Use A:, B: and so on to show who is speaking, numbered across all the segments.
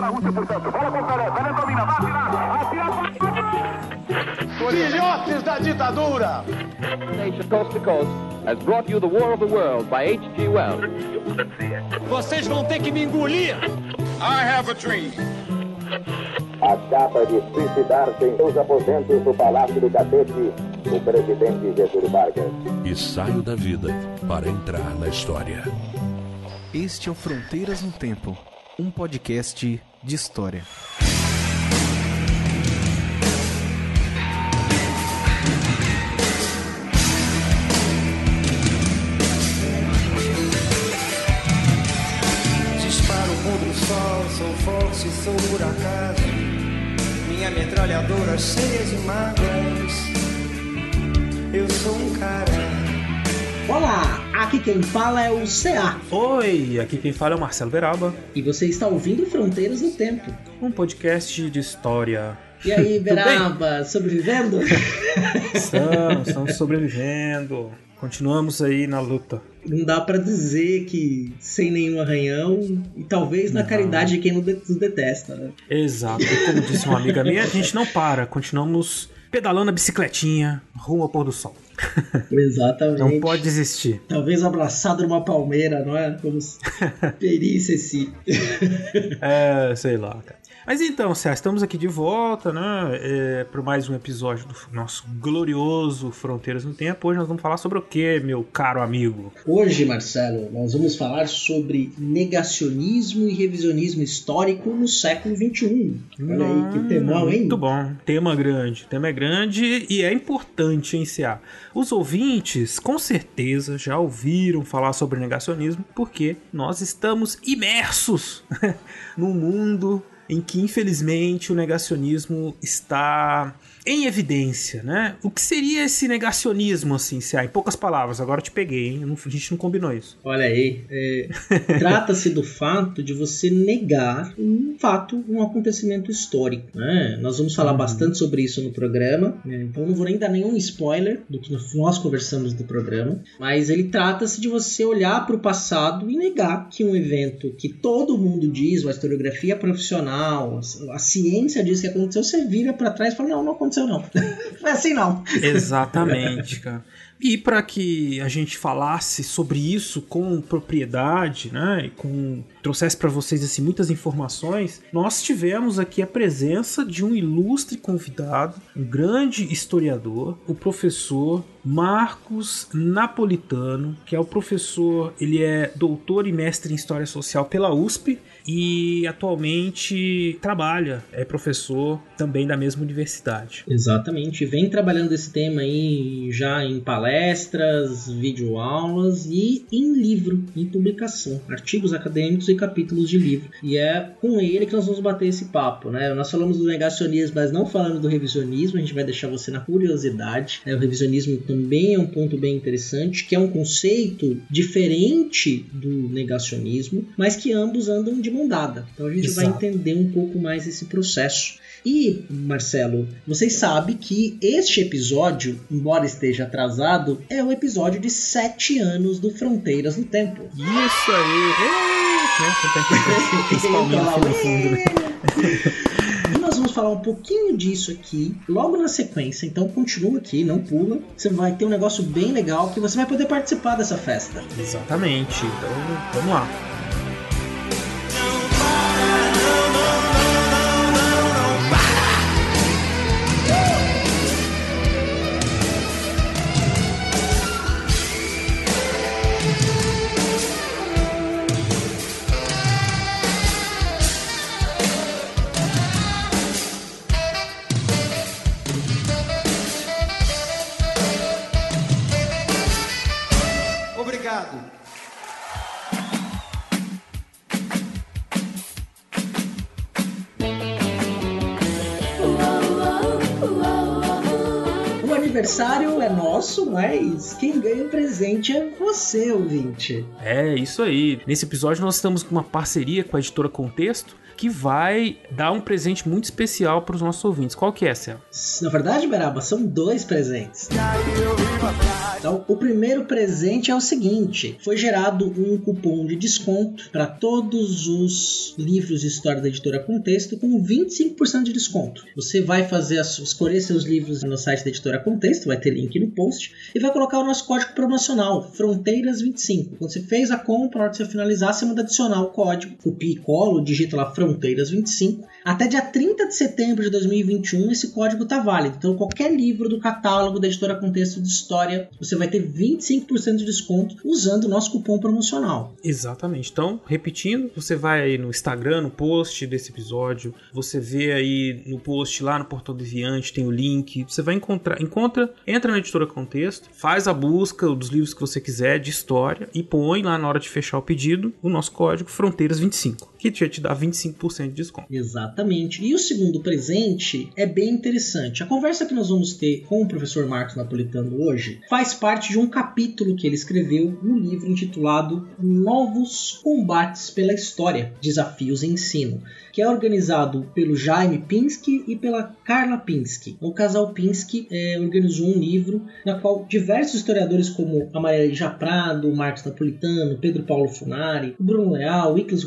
A: na Rússia, portanto. Bola com o Pelé. Pelé domina. Vai atirar. Atira.
B: Filhotes da ditadura!
C: Nation Coast to Coast has brought you The War of the World by H.G. Wells.
D: Vocês vão ter que me engolir!
B: I have a dream.
E: Acaba de suicidar-se em seus aposentos do Palácio do Catete o presidente Getúlio Vargas.
F: E saio da vida para entrar na história.
G: Este é o Fronteiras no Tempo, um podcast de história.
H: Disparo contra o sol, sou forte, sou por acaso. Minha metralhadora cheia de mágoas. Eu sou um cara.
I: Olá, aqui quem fala é o CA
J: Oi, aqui quem fala é o Marcelo Beraba,
I: e você está ouvindo Fronteiras no Tempo.
J: um podcast de história.
I: E aí, Beraba, sobrevivendo?
J: Estamos, estamos sobrevivendo. Continuamos aí na luta.
I: Não dá pra dizer que sem nenhum arranhão e talvez na
J: Não.
I: caridade de quem nos de- nos detesta, né?
J: Exato. E como disse uma amiga minha, a gente não para. Continuamos pedalando a bicicletinha rumo ao pôr do sol.
I: Exatamente.
J: Não pode desistir.
I: Talvez abraçado numa palmeira, não é? Como se perícia esse.
J: É, sei lá, cara. Mas então, César, estamos aqui de volta, né? É, para mais um episódio do nosso glorioso Fronteiras no Tempo. Hoje nós vamos falar sobre o que, meu caro amigo?
I: Hoje, Marcelo, nós vamos falar sobre negacionismo e revisionismo histórico no século XXI. Olha aí, que temão, hein?
J: Muito bom. Tema grande. Tema é grande e é importante iniciar. Os ouvintes, com certeza, já ouviram falar sobre negacionismo, porque nós estamos imersos num mundo em que, infelizmente, o negacionismo está em evidência, né? O que seria esse negacionismo, assim, se há, em poucas palavras? Agora eu te peguei, hein? Não- A gente não combinou isso.
I: Olha aí, é, trata-se do fato de você negar um fato, um acontecimento histórico. né? Nós vamos falar bastante sobre isso no programa, né? então não vou nem dar nenhum spoiler do que nós conversamos no programa, mas ele trata-se de você olhar para o passado e negar que um evento que todo mundo diz, a historiografia profissional, a, a ciência diz que aconteceu, você vira para trás e fala: não, não aconteceu não. Foi assim não.
J: Exatamente, cara. E para que a gente falasse sobre isso com propriedade, né, e com trouxesse para vocês assim muitas informações, nós tivemos aqui a presença de um ilustre convidado, um grande historiador, o professor Marcos Napolitano, que é o professor, ele é doutor e mestre em história social pela USP e atualmente trabalha, é professor também da mesma universidade.
I: Exatamente, vem trabalhando esse tema aí já em palestras, videoaulas e em livro, em publicação, artigos acadêmicos e capítulos de livro. E é com ele que nós vamos bater esse papo, né? Nós falamos do negacionismo, mas não falamos do revisionismo, a gente vai deixar você na curiosidade. né? O revisionismo também é um ponto bem interessante, que é um conceito diferente do negacionismo, mas que ambos andam de mão dada. Então a gente vai
J: Exato.
I: entender um pouco mais esse processo. E, Marcelo, vocês sabem que este episódio, embora esteja atrasado, é o episódio de sete anos do Fronteiras no Tempo.
J: Isso aí! Ei, né? No fundo, né?
I: E nós vamos falar um pouquinho disso aqui logo na sequência, então continua aqui, não pula. Você vai ter um negócio bem legal que você vai poder participar dessa festa.
J: Exatamente. Então, vamos lá.
I: Mas quem ganha o presente é você, ouvinte.
J: É, isso aí. Nesse episódio nós estamos com uma parceria com a editora Contexto que vai dar um presente muito especial para os nossos ouvintes. Qual que é, Céu?
I: Na verdade, Beraba, são dois presentes. Então, o primeiro presente é o seguinte: foi gerado um cupom de desconto para todos os livros de história da editora Contexto com 25% de desconto. Você vai fazer escolher seus livros no site da editora Contexto, vai ter link no post, e vai colocar o nosso código promocional, Fronteiras25. Quando você fez a compra, na hora que você finalizar, você manda adicionar o código, copia e colo, digita lá Fronteiras 25. Até dia 30 de setembro de 2021 esse código está válido. Então qualquer livro do catálogo da editora Contexto de História, você vai ter 25% de desconto usando o nosso cupom promocional.
J: Exatamente. Então, repetindo, você vai aí no Instagram, no post desse episódio, você vê aí no post lá no Portal Deviante, tem o link, você vai encontrar, encontra, entra na editora Contexto, faz a busca dos livros que você quiser de história e põe lá na hora de fechar o pedido o nosso código Fronteiras 25 que já te dá 25% de desconto.
I: Exatamente. E o segundo presente é bem interessante. A conversa que nós vamos ter com o professor Marcos Napolitano hoje faz parte de um capítulo que ele escreveu no livro intitulado Novos Combates pela História Desafios em Ensino que é organizado pelo Jaime Pinsky e pela Carla Pinsky. O casal Pinsky é, organizou um livro na qual diversos historiadores como a Maria Lígia Prado, Marcos Napolitano, Pedro Paulo Funari, Bruno Leal, o Iclis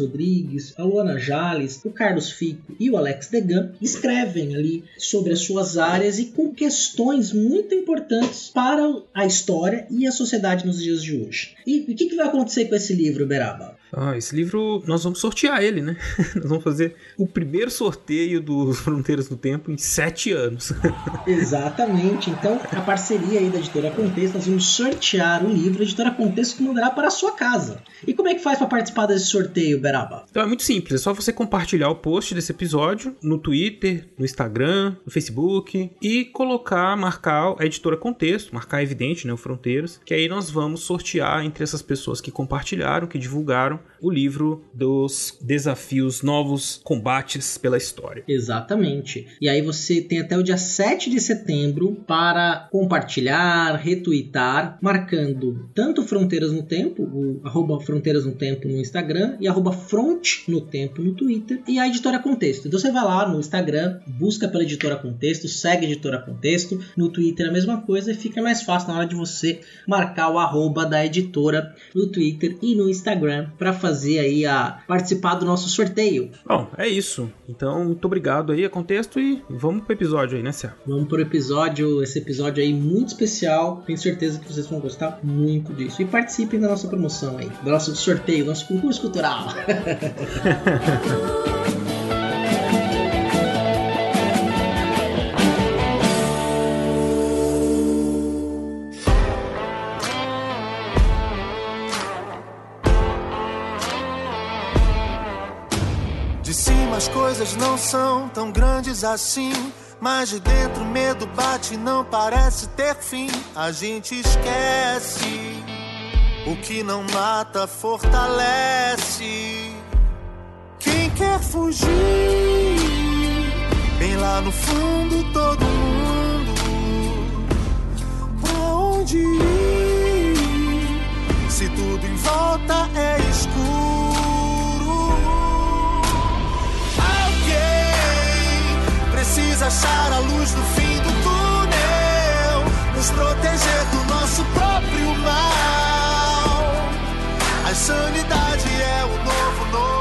I: A Luana Jales, o Carlos Fico e o Alex Degan escrevem ali sobre as suas áreas e com questões muito importantes para a história e a sociedade nos dias de hoje. E o que, que vai acontecer com esse livro, Beraba?
J: Ah, esse livro nós vamos sortear ele, né? nós vamos fazer o primeiro sorteio dos Fronteiras do Tempo em sete anos.
I: Exatamente. Então, a parceria aí da Editora Contexto, nós vamos sortear o livro. A Editora Contexto que mandará para a sua casa. E como é que faz para participar desse sorteio, Beraba?
J: Então é muito simples. É só você compartilhar o post desse episódio no Twitter, no Instagram, no Facebook e colocar, marcar a Editora Contexto, marcar evidente, né, o Fronteiras, que aí nós vamos sortear entre essas pessoas que compartilharam, que divulgaram o livro dos desafios novos combates pela história.
I: Exatamente. E aí você tem até o dia 7 de setembro para compartilhar, retweetar, marcando tanto Fronteiras no Tempo, o arroba Fronteiras no Tempo no Instagram e arroba Front no Tempo no Twitter e a Editora Contexto. Então você vai lá no Instagram, busca pela Editora Contexto, segue a Editora Contexto, no Twitter a mesma coisa e fica mais fácil na hora de você marcar o arroba da editora no Twitter e no Instagram para fazer aí a participar do nosso sorteio.
J: Bom, é isso. Então, muito obrigado aí a Contexto e vamos pro episódio aí, né, Cé?
I: Vamos pro episódio, esse episódio aí muito especial. Tenho certeza que vocês vão gostar muito disso. E participem da nossa promoção aí, do nosso sorteio, do nosso concurso cultural.
H: não são tão grandes assim. Mas de dentro medo bate e não parece ter fim. A gente esquece. O que não mata fortalece. Quem quer fugir? Bem lá no fundo todo mundo. Pra onde ir? Se tudo em volta é escuro. Precisa achar a luz no fim do túnel. Nos proteger do nosso próprio mal. A sanidade é o novo normal.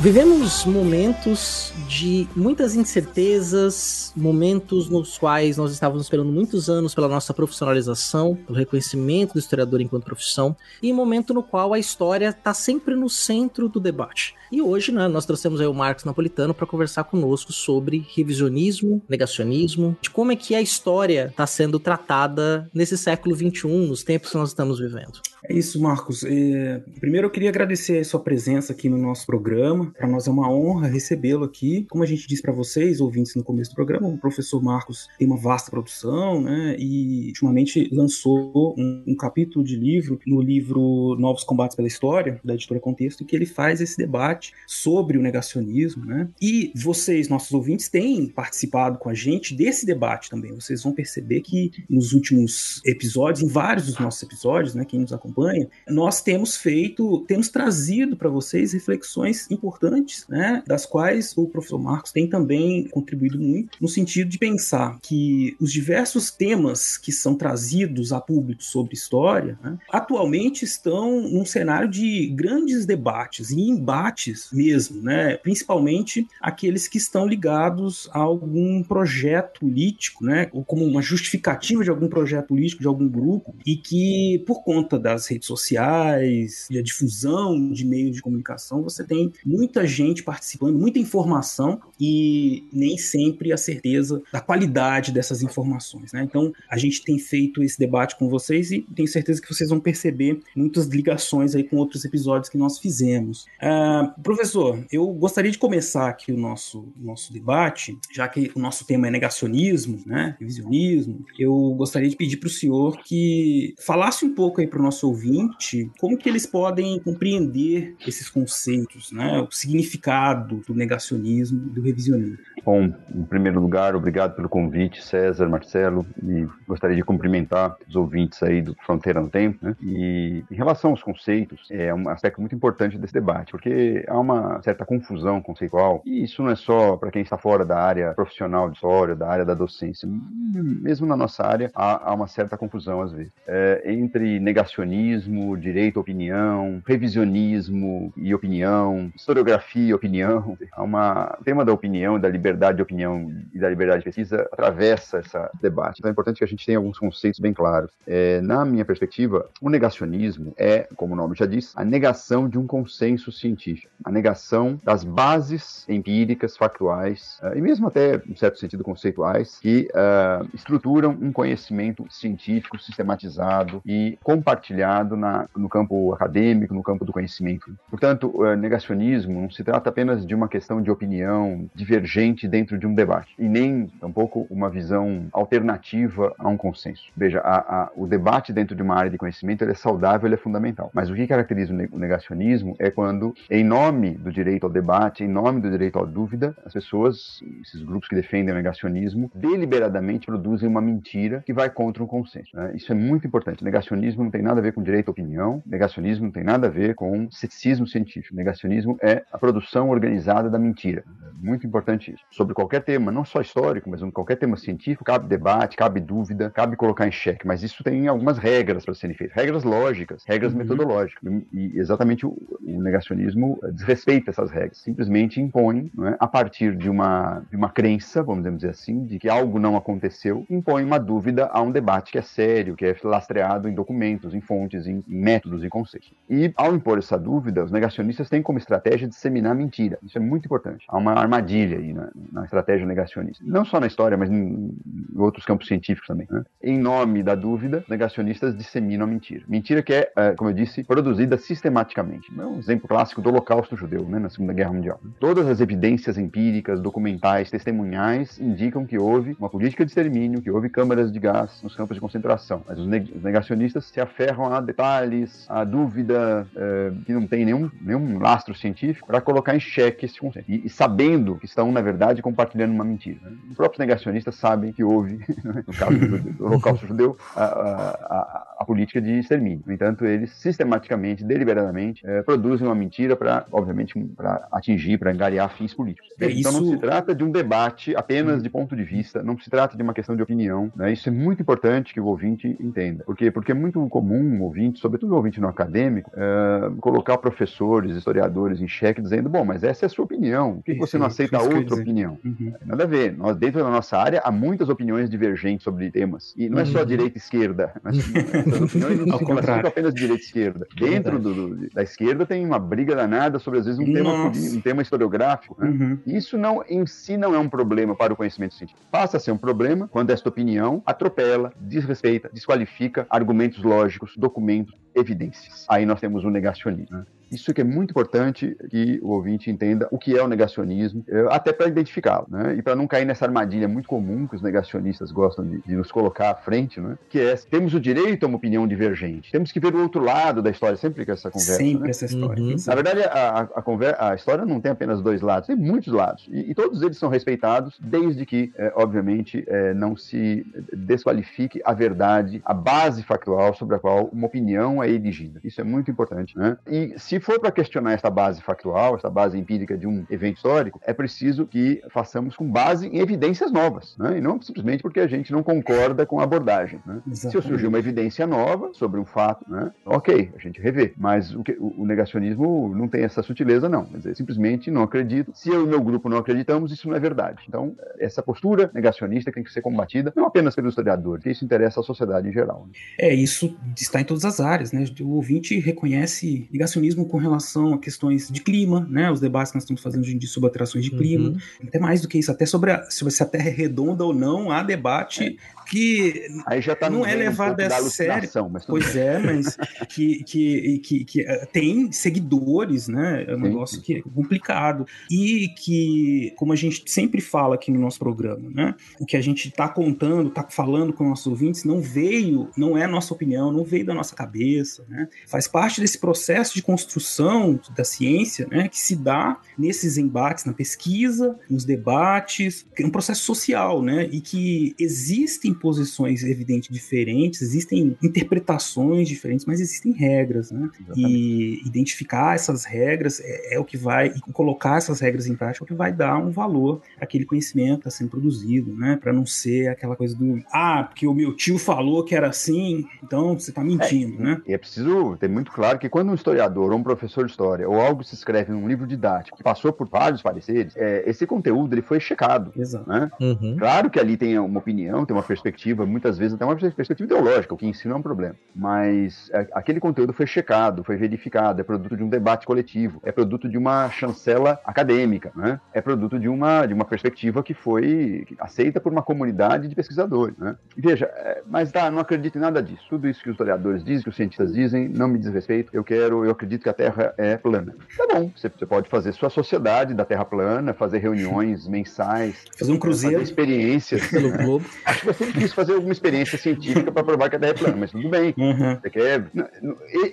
I: Vivemos momentos de muitas incertezas, momentos nos quais nós estávamos esperando muitos anos pela nossa profissionalização, pelo reconhecimento do historiador enquanto profissão, e momento no qual a história está sempre no centro do debate. E hoje, né, nós trouxemos aí o Marcos Napolitano para conversar conosco sobre revisionismo, negacionismo, de como é que a história está sendo tratada nesse século XXI, nos tempos que nós estamos vivendo.
J: É isso, Marcos. É, Primeiro eu queria agradecer a sua presença aqui no nosso programa. Para nós é uma honra recebê-lo aqui. Como a gente disse para vocês, ouvintes no começo do programa, o professor Marcos tem uma vasta produção, né? E ultimamente lançou um, um capítulo de livro no livro Novos Combates pela História, da editora Contexto, em que ele faz esse debate debate sobre o negacionismo, né? E vocês, nossos ouvintes, têm participado com a gente desse debate também. Vocês vão perceber que nos últimos episódios, em vários dos nossos episódios, né, quem nos acompanha, nós temos feito, temos trazido para vocês reflexões importantes, né, das quais o professor Marcos tem também contribuído muito, no sentido de pensar que os diversos temas que são trazidos a público sobre história, né, atualmente estão num cenário de grandes debates e embates mesmo, né, principalmente aqueles que estão ligados a algum projeto político, né, ou como uma justificativa de algum projeto político, de algum grupo, e que por conta das redes sociais e a difusão de meios de comunicação, você tem muita gente participando, muita informação e nem sempre a certeza da qualidade dessas informações, né? Então, a gente tem feito esse debate com vocês e tenho certeza que vocês vão perceber muitas ligações aí com outros episódios que nós fizemos. Uh, professor, eu gostaria de começar aqui o nosso, nosso debate, já que o nosso tema é negacionismo, né? Revisionismo. Eu gostaria de pedir para o senhor que falasse um pouco aí para o nosso ouvinte como que eles podem compreender esses conceitos, né? O significado do negacionismo, do revisionismo.
K: Bom, em primeiro lugar, obrigado pelo convite, César, Marcelo, e gostaria de cumprimentar os ouvintes aí do Fronteira no Tempo, né? E em relação aos conceitos, é um aspecto muito importante desse debate, porque há uma certa confusão conceitual, e isso não é só para quem está fora da área profissional de história, da área da docência, mesmo na nossa área há, há uma certa confusão às vezes, é, entre negacionismo, direito à opinião, revisionismo e opinião, historiografia e opinião, há uma, o tema da opinião, da liberdade de opinião e da liberdade de pesquisa atravessa esse debate. Então é importante que a gente tenha alguns conceitos bem claros. É, na minha perspectiva, o negacionismo é, como o nome já diz, a negação de um consenso científico, a negação das bases empíricas, factuais uh, e mesmo até, em certo sentido, conceituais que uh, estruturam um conhecimento científico sistematizado e compartilhado na, no campo acadêmico, no campo do conhecimento. Portanto, o negacionismo não se trata apenas de uma questão de opinião divergente dentro de um debate, e nem tampouco uma visão alternativa a um consenso. Veja, a, a, o debate dentro de uma área de conhecimento é saudável, é fundamental. Mas o que caracteriza o negacionismo é quando, em nome do direito ao debate, em nome do direito à dúvida, as pessoas, esses grupos que defendem o negacionismo, deliberadamente produzem uma mentira que vai contra um consenso. Né? Isso é muito importante. Negacionismo não tem nada a ver com direito à opinião, negacionismo não tem nada a ver com ceticismo científico. Negacionismo é a produção organizada da mentira. Muito importante isso. Sobre qualquer tema, não só histórico, mas qualquer tema científico, cabe debate, cabe dúvida, cabe colocar em xeque, mas isso tem algumas regras para serem feitas, regras lógicas, regras uhum. metodológicas. E exatamente o, o, negacionismo desrespeita essas regras, simplesmente impõe, é, a partir de uma, de uma crença, vamos dizer assim, de que algo não aconteceu, impõe uma dúvida a um debate que é sério, que é lastreado em documentos, em fontes, em, em métodos e conceitos. E ao impor essa dúvida, os negacionistas têm como estratégia disseminar mentira. Isso é muito importante. Há uma armadilha aí na, na estratégia negacionista. Não só na história, mas em, em outros campos científicos também. Né? Em nome da dúvida, negacionistas disseminam a mentira. Mentira que é, é, como eu disse, produzida sistematicamente. É um exemplo clássico do Holocausto judeu, né, na Segunda Guerra Mundial. Todas as evidências empíricas, documentais, testemunhais indicam que houve uma política de extermínio, que houve câmaras de gás nos campos de concentração. Mas os negacionistas se aferram a detalhes, a dúvida é, que não tem nenhum, nenhum lastro científico para colocar em xeque esse conceito. E, e, sabendo que estão, na verdade, compartilhando uma mentira. Né? Os próprios negacionistas sabem que houve, no caso do, Holocausto judeu, a, a, a, a política de extermínio. No entanto, eles sistematicamente, deliberadamente, é, produzem uma mentira para, obviamente, para atingir, para angariar fins políticos. É, então isso... não se trata de um debate apenas de ponto de vista, não se trata de uma questão de opinião. Né? Isso é muito importante que o ouvinte entenda. Por quê? Porque é muito comum o ouvinte, sobretudo o ouvinte não acadêmico, é, colocar professores, historiadores em xeque dizendo, bom, mas essa é a sua opinião, por que, você não aceita outra opinião? Uhum. Nada a ver. Nós, dentro da nossa área, há muitas opiniões divergentes sobre temas. E não é só uhum. direita e esquerda. Mas, essas opiniões não apenas direita e esquerda. É Dentro do, do, da esquerda tem uma briga danada sobre, às vezes, um, tema, um tema historiográfico. Né? Uhum. Isso não, em si não é um problema para o conhecimento científico. Passa a ser um problema quando esta opinião atropela, desrespeita, desqualifica argumentos lógicos, documentos, evidências. Aí nós temos o negacionismo. Né? Isso que é muito importante que o ouvinte entenda o que é o negacionismo, eh, até para identificá-lo, né? E para não cair nessa armadilha muito comum que os negacionistas gostam de, de, nos colocar à frente, né? Que é temos o direito a uma opinião divergente, temos que ver o outro lado da história, sempre com essa conversa.
J: Sempre
K: né?
J: essa história. Uhum.
K: Na verdade, a, a, conversa, a, história não tem apenas dois lados, tem muitos lados. E, e todos eles são respeitados, desde que, é, obviamente, é, não se desqualifique a verdade, a base factual sobre a qual uma opinião é erigida. Isso é muito importante. Né? E se for para questionar essa base factual, essa base empírica de um evento histórico, é preciso que façamos com base em evidências novas, né? e não simplesmente porque a gente não concorda com a abordagem. Né? Se surgir uma evidência nova sobre um fato, né? ok, a gente revê. Mas o, que, o, o negacionismo não tem essa sutileza, não. Quer dizer, simplesmente não acredito. Se eu e meu grupo não acreditamos, isso não é verdade. Então, essa postura negacionista tem que ser combatida não apenas pelo historiador, que isso interessa à sociedade em geral. Né?
J: É, isso está em todas as áreas, né? O ouvinte reconhece negacionismo com relação a questões de clima, né? Os debates que nós estamos fazendo hoje em dia sobre alterações de clima. Uhum. Até mais do que isso, até sobre, a, sobre se a Terra é redonda ou não, há debate é que
K: tá
J: não é levado
K: um
J: a sério. Pois bem. é, mas que, que, que, que, eh, tem seguidores, né? É um sim, negócio sim. que é complicado. E que, como a gente sempre fala aqui no nosso programa, né? O que a gente está contando, está falando com nossos ouvintes, não veio, não é nossa opinião, não veio da nossa cabeça, né? Faz parte desse processo de construção da ciência, né? Que se dá nesses embates, na pesquisa, nos debates, que é um processo social, né? E que existem posições evidentes diferentes, existem interpretações diferentes, mas existem regras, né? E identificar essas regras é, é, o que vai, e colocar essas regras em prática é o que vai dar um valor àquele conhecimento que está sendo produzido, né? Para não ser aquela coisa do, ah, porque o meu tio falou que era assim, então você está mentindo,
K: é,
J: né?
K: E é preciso ter muito claro que quando um historiador ou um professor de história ou algo se escreve num livro didático que passou por vários pareceres, é, esse conteúdo ele foi checado.
J: Exato.
K: Né? Uhum. Claro que ali tem uma opinião, tem uma perspectiva perspectiva, muitas vezes até uma perspectiva ideológica, o que ensina é um problema. Mas é, aquele conteúdo foi checado, foi verificado, é produto de um debate coletivo, é produto de uma chancela acadêmica, né? é produto de uma, de uma perspectiva que foi aceita por uma comunidade de pesquisadores. Né? Veja, é, mas tá, não acredito em nada disso. Tudo isso que os historiadores dizem, que os cientistas dizem, não me diz respeito. Eu quero, eu acredito que a Terra é plana. Tá bom, você, você pode fazer sua sociedade da Terra plana, fazer reuniões mensais,
J: fazer um cruzeiro,
K: fazer experiências pelo né? globo. Acho que vai ser quis fazer alguma experiência científica para provar que a Terra é plana, mas tudo bem. Uhum. Quer...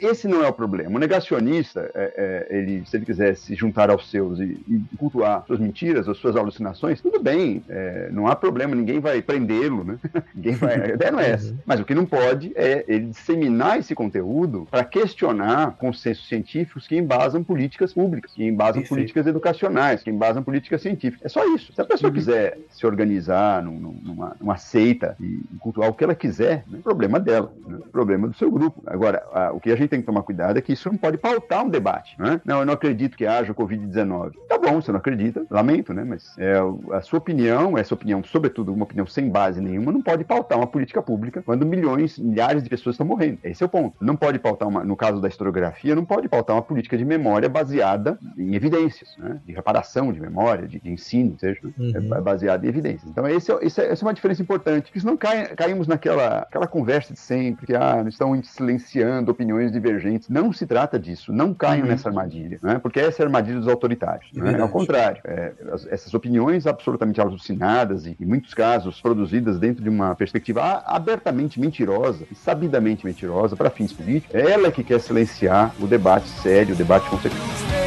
K: Esse não é o problema. O negacionista, é, é, ele, se ele quiser se juntar aos seus e, e cultuar suas mentiras ou suas alucinações, tudo bem. É, não há problema, ninguém vai prendê-lo, né? ninguém vai. A ideia não é essa. Uhum. Mas o que não pode é ele disseminar esse conteúdo para questionar consensos científicos que embasam políticas públicas, que embasam Perfeito. políticas educacionais, que embasam políticas científicas. É só isso. Se a pessoa uhum. quiser se organizar num, numa, numa seita e cultuar o que ela quiser, né? problema dela, né? problema do seu grupo. Agora, a, o que a gente tem que tomar cuidado é que isso não pode pautar um debate. Né? Não, eu não acredito que haja Covid-19. Tá bom, você não acredita, lamento, né? Mas é, a sua opinião, essa opinião, sobretudo uma opinião sem base nenhuma, não pode pautar uma política pública quando milhões, milhares de pessoas estão morrendo. Esse é o ponto. Não pode pautar uma, no caso da historiografia, não pode pautar uma política de memória baseada em evidências, né? de reparação de memória, de, de ensino, seja, uhum. é baseada em evidências. Então, esse é, esse é, essa é uma diferença importante, que senão cai, caímos naquela aquela conversa de sempre, que ah, estão silenciando opiniões divergentes. Não se trata disso, não caiam uhum. nessa armadilha, né? porque essa é a armadilha dos autoritários. É, né? Ao contrário, é, essas opiniões absolutamente alucinadas e, em muitos casos, produzidas dentro de uma perspectiva abertamente mentirosa e sabidamente mentirosa para fins políticos, é ela que quer silenciar o debate sério, o debate consequente.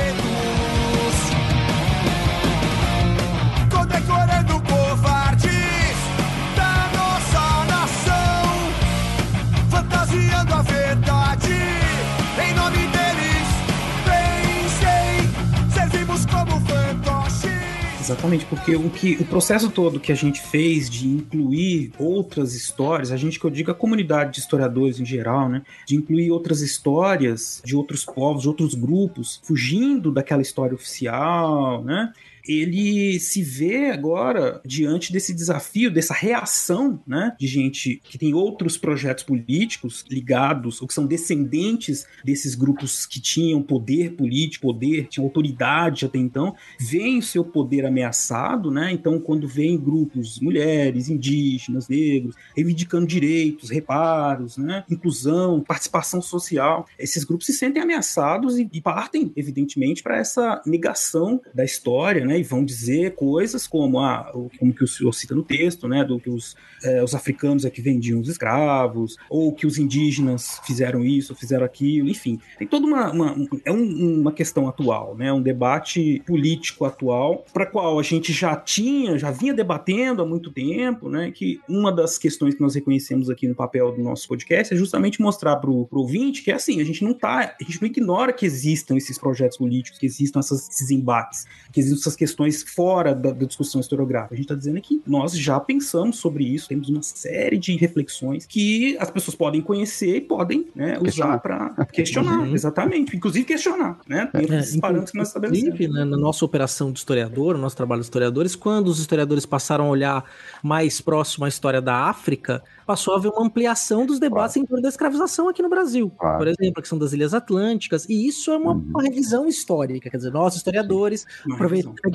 J: Exatamente, porque o que o processo todo que a gente fez de incluir outras histórias, a gente que eu digo a comunidade de historiadores em geral, né, de incluir outras histórias de outros povos, de outros grupos, fugindo daquela história oficial, né? Ele se vê agora diante desse desafio, dessa reação, né, de gente que tem outros projetos políticos ligados ou que são descendentes desses grupos que tinham poder político, poder, tinham autoridade até então, veem seu poder ameaçado, né? Então, quando vem grupos, mulheres, indígenas, negros, reivindicando direitos, reparos, né, inclusão, participação social, esses grupos se sentem ameaçados e, e partem, evidentemente, para essa negação da história, né? E vão dizer coisas como, ah, como que o senhor cita no texto, né? Do que os, eh, os africanos é que vendiam os escravos, ou que os indígenas fizeram isso, fizeram aquilo, enfim. Tem toda uma. uma é um, uma questão atual, né? Um debate político atual, para qual a gente já tinha, já vinha debatendo há muito tempo, né? Que uma das questões que nós reconhecemos aqui no papel do nosso podcast é justamente mostrar para o ouvinte que é assim, a gente não tá, a gente não ignora que existam esses projetos políticos, que existam essas, esses embates, que existam essas questões fora da, da discussão historiográfica. A gente está dizendo que nós já pensamos sobre isso, temos uma série de reflexões que as pessoas podem conhecer e podem né, usar para questionar, uhum. exatamente. Inclusive questionar, né? Dentro é, parâmetros que nós estabelecemos.
I: Né, na nossa operação de historiador, no nosso trabalho de historiadores, quando os historiadores passaram a olhar mais próximo à história da África, passou a haver uma ampliação dos debates claro. em torno da escravização aqui no Brasil. Claro. Por exemplo, a questão das Ilhas Atlânticas, e isso é uma, uhum. uma revisão histórica, quer dizer, nós historiadores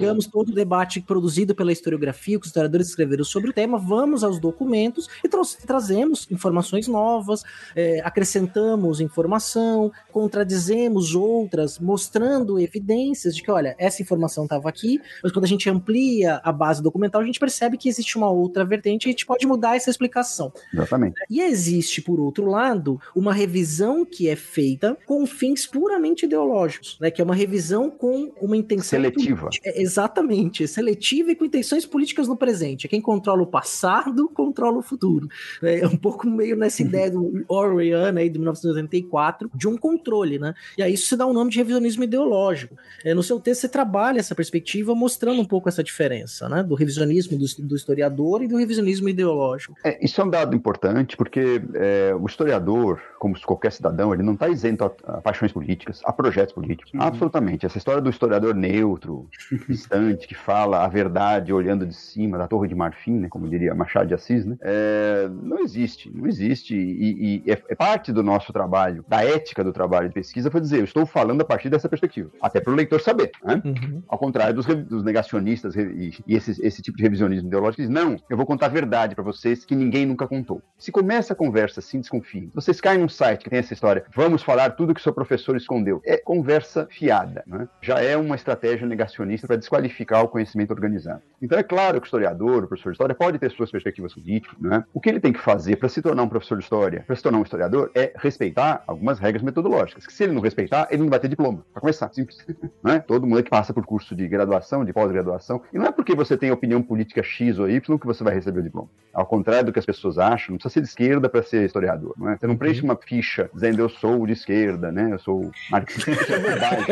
I: pegamos todo o debate produzido pela historiografia, que os historiadores escreveram sobre o tema, vamos aos documentos e tra trazemos informações novas, é, acrescentamos informação, contradizemos outras, mostrando evidências de que, olha, essa informação estava aqui, mas quando a gente amplia a base documental, a gente percebe que existe uma outra vertente e a gente pode mudar essa explicação.
K: Exatamente.
I: E existe, por outro lado, uma revisão que é feita com fins puramente ideológicos, né? Que é uma revisão com uma intenção.
K: Seletiva.
I: É, exatamente, seletiva e com intenções políticas no presente. Quem controla o passado, controla o futuro. É um pouco meio nessa ideia do Orwelliana aí de 1984, de um controle, né? E aí isso se dá um nome de revisionismo ideológico. É, no seu texto você trabalha essa perspectiva mostrando um pouco essa diferença, né? Do revisionismo do, do historiador e do revisionismo ideológico.
K: É, isso é um dado dado importante porque é, o historiador, como qualquer cidadão, ele não está isento a, a, paixões políticas, a projetos políticos. Uhum. Absolutamente. Essa história do historiador neutro, distante, que fala a verdade olhando de cima da Torre de Marfim, né, como diria Machado de Assis, né, é, não existe. Não existe. E, e é, é, parte do nosso trabalho, da ética do trabalho de pesquisa, foi dizer, eu estou falando a partir dessa perspectiva. Até para o leitor saber. Né? Uhum. Ao contrário dos, dos negacionistas e, e esse, esse, tipo de revisionismo ideológico, diz, não, eu vou contar a verdade para vocês que ninguém nunca contou. Se começa a conversa assim, desconfie. Vocês caem num site que tem essa história, vamos falar tudo que seu professor escondeu. É conversa fiada, né? Já é uma estratégia negacionista para desqualificar o conhecimento organizado. Então é claro que o historiador, o professor de história, pode ter suas perspectivas políticas, né? O que ele tem que fazer para se tornar um professor de história, para se tornar um historiador, é respeitar algumas regras metodológicas. Que se ele não respeitar, ele não vai ter diploma. Para começar, simples. né? Todo mundo que passa por curso de graduação, de pós-graduação, e não é porque você tem opinião política X ou Y que você vai receber o diploma. Ao contrário do que as pessoas acham, precisa ser de esquerda para ser historiador, não é? Você não preenche uma ficha dizendo eu sou de esquerda, né? Eu sou marxista. Isso é verdade.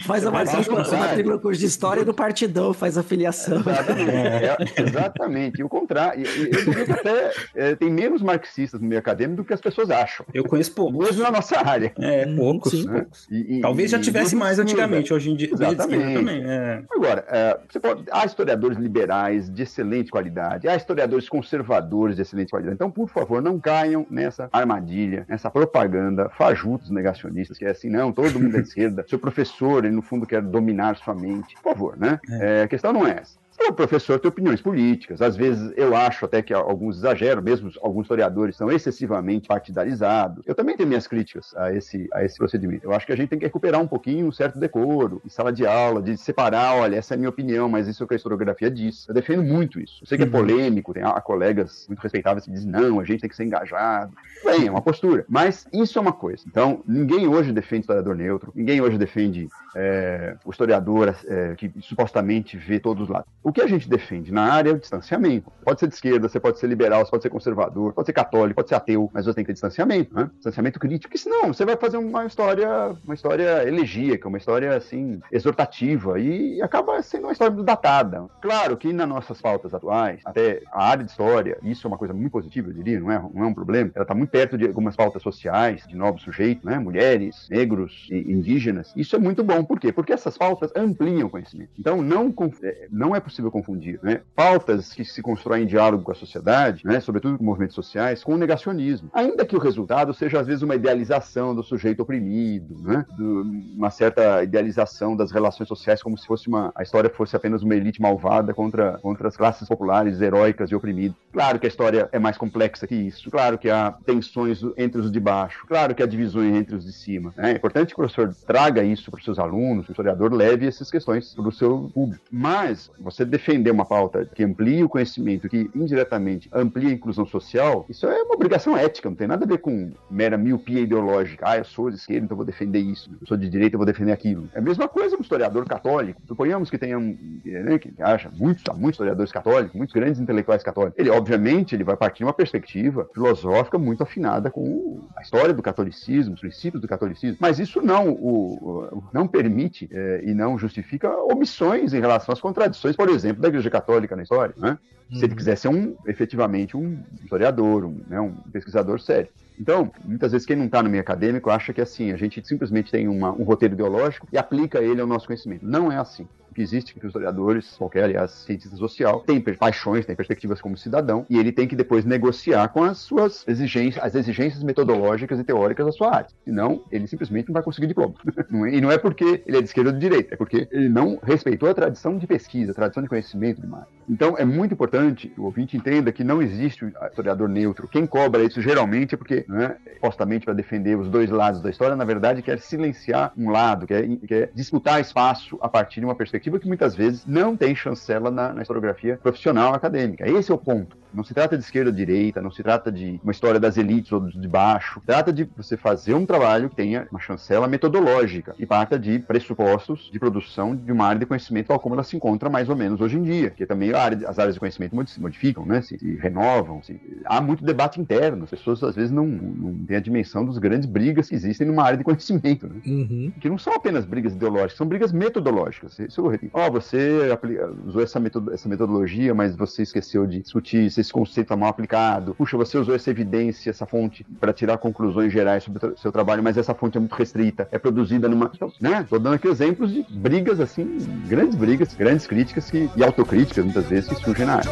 I: faz a matrícula curso de história do partidão, faz a filiação.
K: Exatamente. É, exatamente. E o contrário. Eu diria que até é, tem menos marxistas no meio acadêmico do que as pessoas acham.
J: Eu conheço poucos.
K: Mesmo na nossa área.
J: É, poucos. Sim, né? poucos. E, e, Talvez já tivesse mais antigamente, hoje em dia.
K: Exatamente. Também, é. Agora, é, você pode, há historiadores liberais de excelente qualidade, há historiadores conservadores de excelente qualidade. Então, por favor, não caiam nessa armadilha, nessa propaganda fajutos negacionistas, que é assim, não, todo mundo é de esquerda, seu professor, ele no fundo quer dominar sua mente. Por favor, né? É. É, a questão não é essa. O professor tem opiniões políticas. Às vezes eu acho até que alguns exageram, mesmo alguns historiadores são excessivamente partidarizados. Eu também tenho minhas críticas a esse, a esse procedimento. Eu acho que a gente tem que recuperar um pouquinho um certo decoro em sala de aula, de separar, olha, essa é a minha opinião, mas isso é o que a historiografia diz. Eu defendo muito isso. Eu sei que é uhum. polêmico, tem colegas muito respeitáveis que dizem, não, a gente tem que ser engajado. Bem, é uma postura. Mas isso é uma coisa. Então, ninguém hoje defende historiador neutro, ninguém hoje defende é, o historiador é, que supostamente vê todos os lados. O que a gente defende na área é o distanciamento. Pode ser de esquerda, você pode ser liberal, você pode ser conservador, pode ser católico, pode ser ateu, mas você tem que ter distanciamento, né? Distanciamento crítico, porque senão você vai fazer uma história, uma história elegíaca, uma história assim, exortativa, e acaba sendo uma história datada. Claro que nas nossas pautas atuais, até a área de história, isso é uma coisa muito positiva, eu diria, não é, não é um problema, ela está muito perto de algumas pautas sociais, de novos sujeitos, né? Mulheres, negros, e indígenas. Isso é muito bom, por quê? Porque essas pautas ampliam o conhecimento. Então, não, é, não é possível confundir né? pautas que se constroem em diálogo com a sociedade, né? sobretudo com movimentos sociais, com o negacionismo. Ainda que o resultado seja, às vezes, uma idealização do sujeito oprimido, né? Do, uma certa idealização das relações sociais, como se fosse uma, a história fosse apenas uma elite malvada contra, contra as classes populares heróicas e oprimidas. Claro que a história é mais complexa que isso. Claro que há tensões entre os de baixo. Claro que há divisões entre os de cima. Né? É importante que o professor traga isso para os seus alunos, que o historiador leve essas questões para o seu público. Mas você defender uma pauta que amplie o conhecimento, que indiretamente amplie a inclusão social, isso é uma obrigação ética, não tem nada a ver com mera miopia ideológica. Ah, eu sou de esquerda, então vou defender isso. Eu sou de direita, eu vou defender aquilo. É a mesma coisa o historiador católico. Suponhamos que tenha um, né, que acha muitos, muitos historiadores católicos, muitos grandes intelectuais católicos. Ele, obviamente, ele vai partir de uma perspectiva filosófica muito afinada com a história do catolicismo, os princípios do catolicismo. Mas isso não o, não permite é, e não justifica omissões em relação às contradições, por exemplo, da Igreja Católica na história. Né? Se ele uhum. quiser ser um, efetivamente um historiador, um, né, um pesquisador sério. Então, muitas vezes quem não está no meio acadêmico acha que assim, a gente simplesmente tem uma, um roteiro ideológico e aplica ele ao nosso conhecimento. Não é assim que existe que os historiadores, qualquer, aliás, cientista social, tem paixões, tem perspectivas como cidadão, e ele tem que depois negociar com as suas exigências, as exigências metodológicas e teóricas da sua área. Senão, ele simplesmente não vai conseguir diploma. É, e não é porque ele é de esquerda ou de direita, é porque ele não respeitou a tradição de pesquisa, a tradição de conhecimento de mais. Então, é muito importante que o ouvinte entenda que não existe historiador neutro. Quem cobra isso geralmente é porque, né, supostamente para defender os dois lados da história, na verdade quer silenciar um lado, quer, quer disputar espaço a partir de uma perspectiva perspectiva que muitas vezes não tem chancela na, na historiografia profissional acadêmica. Esse é o ponto. Não se trata de esquerda ou direita, não se trata de uma história das elites ou de baixo. Trata de você fazer um trabalho que tenha uma chancela metodológica e parta de pressupostos de produção de uma área de conhecimento tal como ela se encontra mais ou menos hoje em dia, que também área, as áreas de conhecimento se modificam, né? se, se renovam. Se, há muito debate interno. As pessoas às vezes não, não têm a dimensão dos grandes brigas que existem numa área de conhecimento, né? uhum. que não são apenas brigas ideológicas, são brigas metodológicas. Isso Ó, oh, você usou essa, essa metodologia, mas você esqueceu de discutir se esse conceito é mal aplicado. Puxa, você usou essa evidência, essa fonte, para tirar conclusões gerais sobre o seu trabalho, mas essa fonte é muito restrita, é produzida numa. Então, né? Tô dando aqui exemplos de brigas, assim, grandes brigas, grandes críticas que, e autocríticas, muitas vezes, que surgem na área.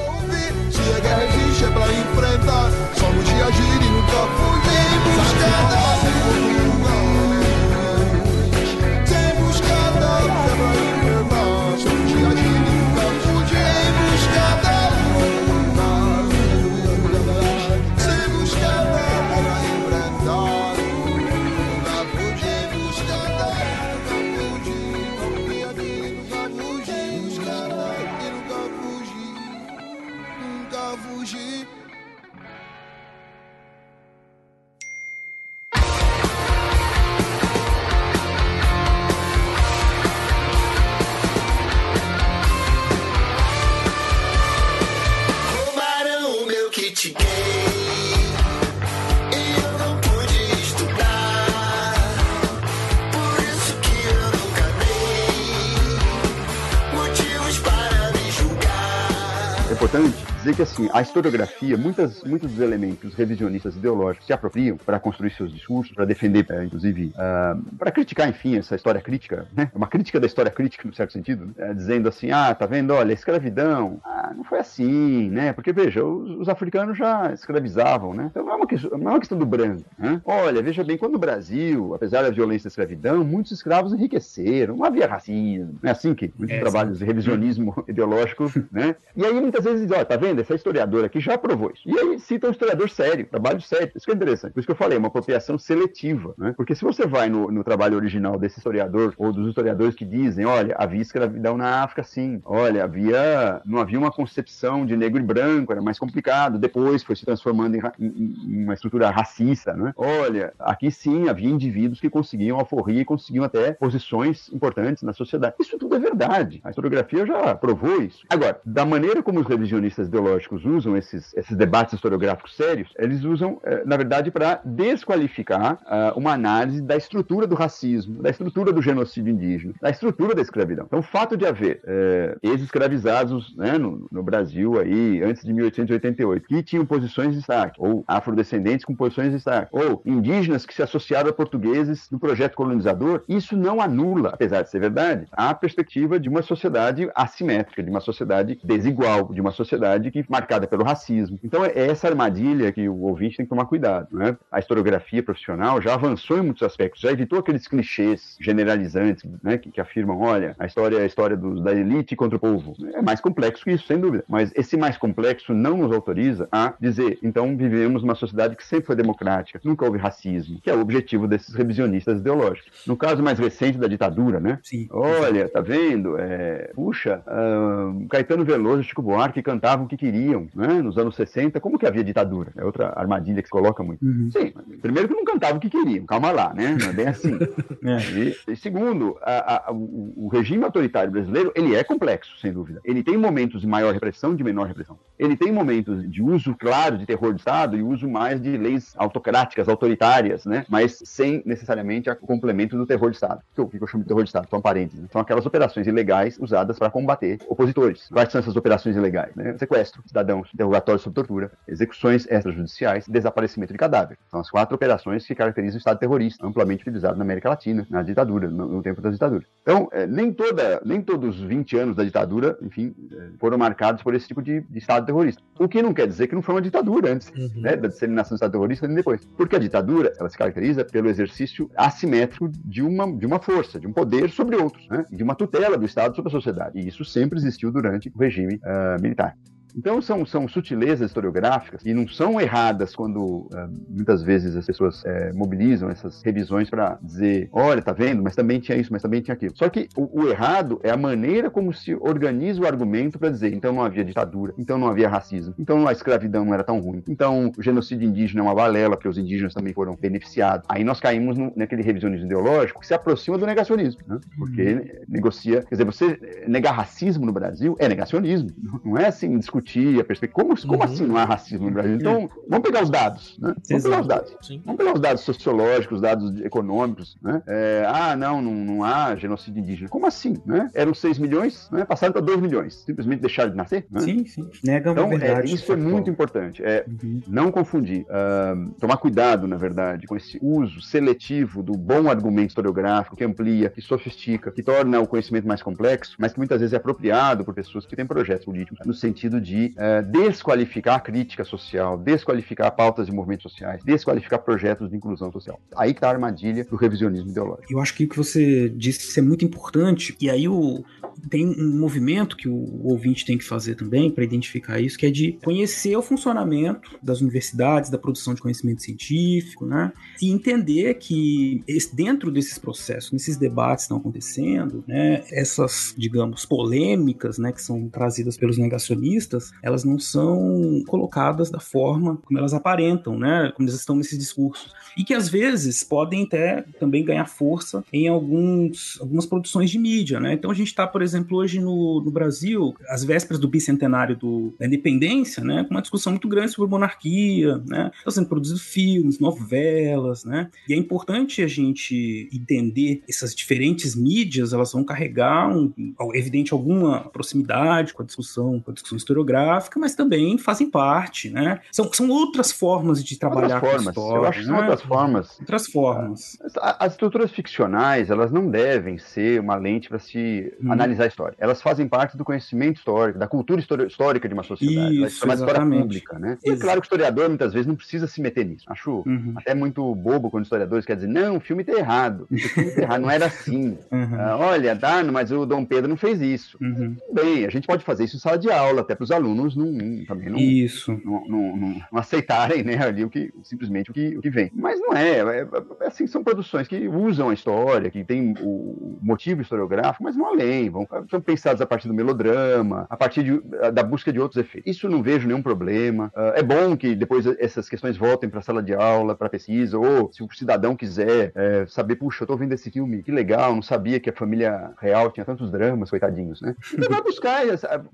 K: A historiografia, muitas, muitos dos elementos revisionistas ideológicos se apropriam para construir seus discursos, para defender, é, inclusive, uh, ah, para criticar, enfim, essa história crítica, né? Uma crítica da história crítica, no certo sentido, né? é, dizendo assim, ah, tá vendo, olha, a escravidão, ah, não foi assim, né? Porque, veja, os, os, africanos já escravizavam, né? Então não é uma, questão, não é uma questão do branco, né? Olha, veja bem, quando no Brasil, apesar da violência da escravidão, muitos escravos enriqueceram, não havia racismo, é assim que muitos é, trabalhos sim. de revisionismo ideológico, né? E aí, muitas vezes, olha, tá vendo? Essa historiadora aqui já provou isso. E aí cita um historiador sério, trabalho sério. Isso que é interessante. Por isso que eu falei, uma apropriação seletiva, né? Porque se você vai no, no trabalho original desse historiador, ou dos historiadores que dizem, olha, havia escravidão na África, sim. Olha, havia, não havia uma concepção de negro e branco, era mais complicado. Depois foi se transformando em, em, em uma estrutura racista, né? Olha, aqui sim havia indivíduos que conseguiam alforria e conseguiam até posições importantes na sociedade. Isso tudo é verdade. A historiografia já provou isso. Agora, da maneira como os revisionistas ideológicos usam esses, esses debates historiográficos sérios, eles usam, eh, na verdade, para desqualificar uh, uma análise da estrutura do racismo, da estrutura do genocídio indígena, da estrutura da escravidão. Então, o fato de haver eh, ex-escravizados né, no, no, Brasil aí, antes de 1888, que tinham posições de destaque, ou afrodescendentes com posições de destaque, ou indígenas que se associaram a portugueses no projeto colonizador, isso não anula, apesar de ser verdade, a perspectiva de uma sociedade assimétrica, de uma sociedade desigual, de uma sociedade que marcada pelo racismo. Então, é essa armadilha que o ouvinte tem que tomar cuidado. Né? A historiografia profissional já avançou em muitos aspectos, já evitou aqueles clichês generalizantes né, que, que, afirmam, olha, a história é a história dos, da elite contra o povo. É mais complexo que isso, sem dúvida. Mas esse mais complexo não nos autoriza a dizer, então vivemos uma sociedade que sempre foi democrática, nunca houve racismo, que é o objetivo desses revisionistas ideológicos. No caso mais recente da ditadura, né?
J: Sim.
K: Olha, tá vendo? É, puxa, uh, Caetano Veloso e Chico Buarque cantavam o que queriam, né? Nos anos 60, como que havia ditadura? É outra armadilha que se coloca muito. Uhum. Sim, primeiro que não cantavam o que queriam, calma lá, né? Não é bem assim. é. e, e, segundo, a, a, o, o, regime autoritário brasileiro, ele é complexo, sem dúvida. Ele tem momentos de maior repressão, de menor repressão. Ele tem momentos de uso claro de terror de Estado e uso mais de leis autocráticas, autoritárias, né? Mas sem necessariamente o complemento do terror de Estado. O que eu chamo de terror de Estado? São parênteses. Né? São aquelas operações ilegais usadas para combater opositores. Quais são essas operações ilegais? Né? Sequestro, cidadãos, interrogatório sob tortura, execuções extrajudiciais, desaparecimento de cadáver. São as quatro operações que caracterizam o Estado terrorista, amplamente utilizado na América Latina, na ditadura, no, no tempo da ditadura. Então, é, nem, toda, nem todos os 20 anos da ditadura, enfim, é, foram marcados por esse tipo de, de, Estado terrorista. O que não quer dizer que não foi uma ditadura antes, uhum. né, da disseminação do Estado terrorista nem depois. Porque a ditadura, ela se caracteriza pelo exercício assimétrico de uma, de uma força, de um poder sobre outros, né, de uma tutela do Estado sobre a sociedade. E isso sempre existiu durante o regime uh, militar. Então são, são sutilezas historiográficas e não são erradas quando uh, muitas vezes as pessoas uh, mobilizam essas revisões para dizer, olha, tá vendo, mas também tinha isso, mas também tinha aquilo. Só que o, o errado é a maneira como se organiza o argumento para dizer, então não havia ditadura, então não havia racismo, então a escravidão não era tão ruim, então o genocídio indígena é uma balela, porque os indígenas também foram beneficiados. Aí nós caímos no, naquele revisionismo ideológico que se aproxima do negacionismo, né? porque uhum. negocia, quer dizer, você negar racismo no Brasil é negacionismo, não é assim discutir discutir a perspectiva. Como, como uhum. assim não há racismo no Brasil? Então, vamos pegar os dados, né? Vamos pegar os dados. Sim. Vamos pegar os dados sociológicos, dados econômicos, né? É, ah, não, não, não, há genocídio indígena. Como assim, né? Eram 6 milhões, né? passaram para 2 milhões. Simplesmente deixaram de nascer? Né?
J: Sim, sim. Negam
K: então,
J: a verdade.
K: É, isso é muito importante. É uhum. não confundir. Uh, tomar cuidado, na verdade, com esse uso seletivo do bom argumento historiográfico que amplia, que sofistica, que torna o conhecimento mais complexo, mas que muitas vezes é apropriado por pessoas que têm projetos políticos no sentido de de uh, desqualificar a crítica social, desqualificar pautas de movimentos sociais, desqualificar projetos de inclusão social. Aí está a armadilha do revisionismo ideológico.
J: Eu acho que o que você disse é muito importante, e aí o, tem um movimento que o ouvinte tem que fazer também para identificar isso, que é de conhecer o funcionamento das universidades, da produção de conhecimento científico, né? E entender que dentro desses processos, nesses debates que estão acontecendo, né, essas, digamos, polêmicas, né, que são trazidas pelos negacionistas, elas não são colocadas da forma como elas aparentam, né, como elas estão nesses discursos. E que às vezes podem até também ganhar força em alguns, algumas produções de mídia, né? Então a gente está, por exemplo, hoje no, no Brasil, às vésperas do bicentenário do, da independência, né, com uma discussão muito grande sobre monarquia, né, estão sendo produzidos filmes, novelas, né, e é importante a gente entender essas diferentes mídias, elas vão carregar, um, evidente, alguma proximidade com a discussão, com a discussão historiográfica, mas também fazem parte, né, são, são outras formas de trabalhar
K: outras formas.
J: História,
K: Eu acho que são né? outras formas.
J: Outras formas.
K: As estruturas ficcionais, elas não devem ser uma lente para se hum. analisar a história. Elas fazem parte do conhecimento histórico, da cultura histórica de uma sociedade.
J: Isso, uma história
K: pública, né? E é claro que o historiador muitas vezes não precisa se meter nisso. Acho uhum. até muito bobo quando historiadores querem dizer, não, o filme tá errado. O filme tá errado, não era assim. Uhum. Uh, olha, tá, mas o Dom Pedro não fez isso. Uhum. Bem, a gente pode fazer isso em sala de aula, até para os alunos alunos não, não- também não,
J: Isso.
K: não, não- aceitarem né, ali o que, simplesmente o que, o que vem. Mas não é, é, é assim, são produções que usam a história, que tem o motivo historiográfico, mas não além, vão, são pensadas a partir do melodrama, a partir de- da busca de outros efeitos. Isso não vejo nenhum problema. Ah, é bom que depois essas questões voltem para a sala de aula, para pesquisa, ou se o cidadão quiser é, saber, puxa, eu tô vendo esse filme, que legal, não sabia que a família real tinha tantos dramas, coitadinhos, né? Então vai buscar,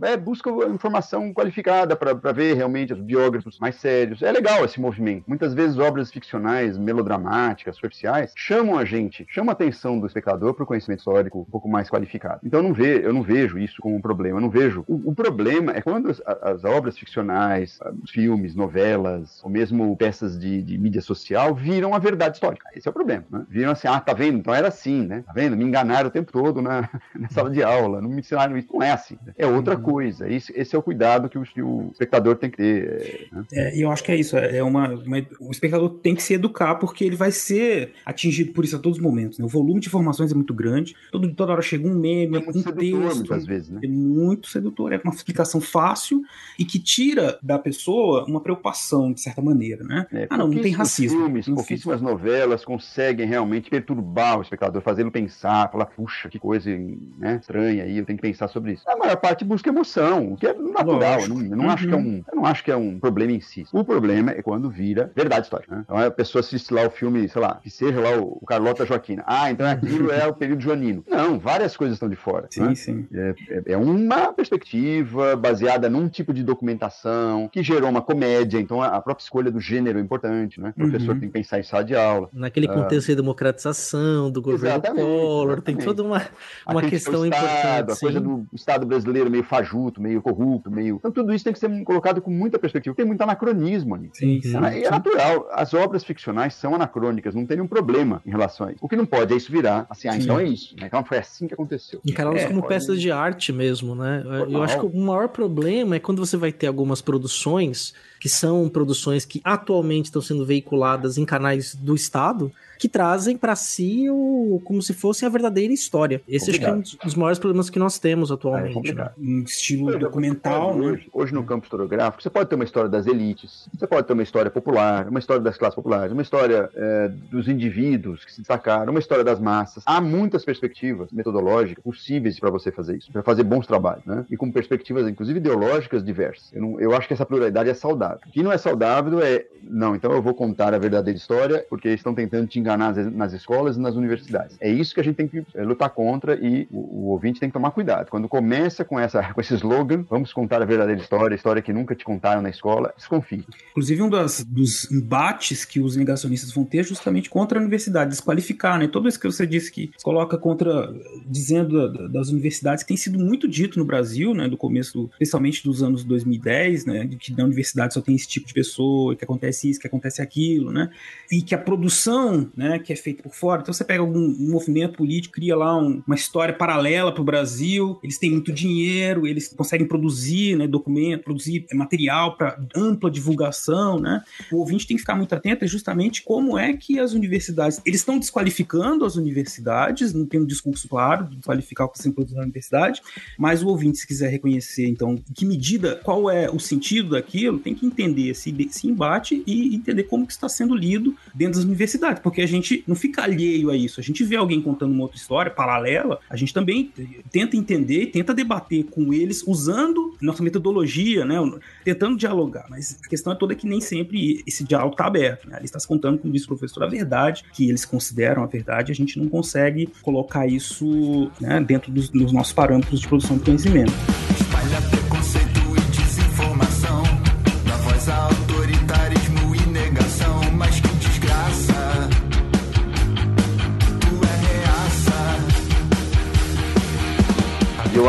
K: é, busca informação qualificada para ver realmente os biógrafos mais sérios. É legal esse movimento. Muitas vezes obras ficcionais, melodramáticas, superficiais, chamam a gente, chamam a atenção do espectador para o conhecimento histórico um pouco mais qualificado. Então eu não, ve, eu não vejo isso como um problema. Eu não vejo. O, o problema é quando as, as obras ficcionais, os filmes, novelas, ou mesmo peças de, de mídia social viram a verdade histórica. Esse é o problema, né? Viram assim, ah, tá vendo? Então era assim, né? Tá vendo? Me enganaram o tempo todo na, na sala de aula, não me ensinaram isso. Não é assim. É outra coisa. Esse, esse é o cuidado que o, que o espectador tem que ter. é, né?
J: É, e eu acho que é isso. É é uma, uma- o espectador tem que se educar porque ele vai ser atingido por isso a todos os momentos. né? O volume de informações é muito grande. Todo, toda hora chega um meme,
K: É muito
J: um
K: sedutor,
J: texto.
K: muitas vezes, né?
J: É muito sedutor. É uma explicação fácil e que tira da pessoa uma preocupação, de certa maneira, né?
K: É,
J: ah, não, não tem racismo.
K: Filmes,
J: Não
K: pouquíssimas novelas conseguem realmente perturbar o espectador, fazê-lo pensar, falar, puxa, que coisa né, estranha aí, eu tenho que pensar sobre isso. A maior parte busca emoção, o que é natural. Eu não, eu não acho que é um, eu não acho que é um problema em si. O problema é quando vira verdade histórica. né? Então a pessoa assiste lá o filme, sei lá, que seja lá o, o Carlota Joaquina. Ah, então aquilo é o período joanino. Não, várias coisas estão de fora.
J: Sim,
K: né?
J: sim.
K: É, é- é uma perspectiva baseada num tipo de documentação que gerou uma comédia, então a própria escolha do gênero é importante, né? O professor
I: Uhum.
K: tem que pensar em sala de aula.
I: Naquele
K: Ah,
I: contexto de democratização, do governo
K: Exatamente,
I: Collor, tem toda uma,
K: a
I: uma questão
K: Estado,
I: importante.
K: A coisa
I: sim.
K: do Estado brasileiro meio fajuto, meio corrupto, meio. Então tudo isso tem que ser colocado com muita perspectiva. Tem muito anacronismo ali.
J: Sim, sim.
K: E é natural. As obras ficcionais são anacrônicas, não tem nenhum problema em relação a isso. O que não pode é isso virar assim, ah,
I: Sim.
K: então é isso. né? Então foi assim que aconteceu.
I: Encará-las
K: É,
I: como
K: pode-
I: peças de arte mesmo, né? Eu acho que o maior problema é quando você vai ter algumas produções que são produções que atualmente estão sendo veiculadas em canais do Estado que trazem pra si o como se fosse a verdadeira história. Esse acho que é um dos- maiores problemas que nós temos
K: É
I: atualmente.
K: complicado.
J: Um estilo documental,
K: Hoje, hoje no campo historiográfico, você pode ter uma história das elites, você pode ter uma história popular, uma história das classes populares, uma história é, dos indivíduos que se destacaram, uma história das massas. Há muitas perspectivas metodológicas possíveis para você fazer isso, para fazer bons trabalhos, né? E com perspectivas, inclusive ideológicas diversas. Eu, não- eu acho que essa pluralidade é saudável. O que não é saudável é, não, então eu vou contar a verdadeira história porque estão tentando te enganar nas- nas escolas e nas universidades. É isso que a gente tem que é, lutar contra e o, o ouvinte tem que tomar cuidado. Quando começa com, essa, com esse slogan, vamos contar a verdadeira história, a história que nunca te contaram na escola, desconfie.
J: Inclusive, um das, dos embates que os negacionistas vão ter é justamente contra a universidade, desqualificar, né? Tudo isso que você disse que se coloca contra, dizendo da- das universidades, que tem sido muito dito no Brasil, né? Do começo, especialmente dos anos 2010, né? Que na universidade só tem esse tipo de pessoa, que acontece isso, que acontece aquilo, né? E que a produção, né? Que é feita por fora. Então, você pega algum um movimento político, cria lá um- uma história paralela para o Brasil, eles têm muito dinheiro, eles conseguem produzir, né? Documento, produzir material para ampla divulgação, né? O ouvinte tem que ficar muito atento é justamente como é que as universidades, eles estão desqualificando as universidades, não tem um discurso claro de desqualificar o que sendo produzido na universidade, mas o ouvinte, se quiser reconhecer, então, que medida, qual é o sentido daquilo, tem que entender esse, esse embate e entender como que está sendo lido dentro das universidades, porque a gente não fica alheio a isso, a gente vê alguém contando uma outra história paralela, a gente também tenta entender tenta debater com eles usando nossa metodologia, né, tentando dialogar, mas a questão é toda que nem sempre esse diálogo está aberto, né? Ele está se contando, como disse o professor, a verdade, que eles consideram a verdade, a gente não consegue colocar isso né, dentro dos, dos nossos parâmetros de produção de conhecimento.
H: Espalha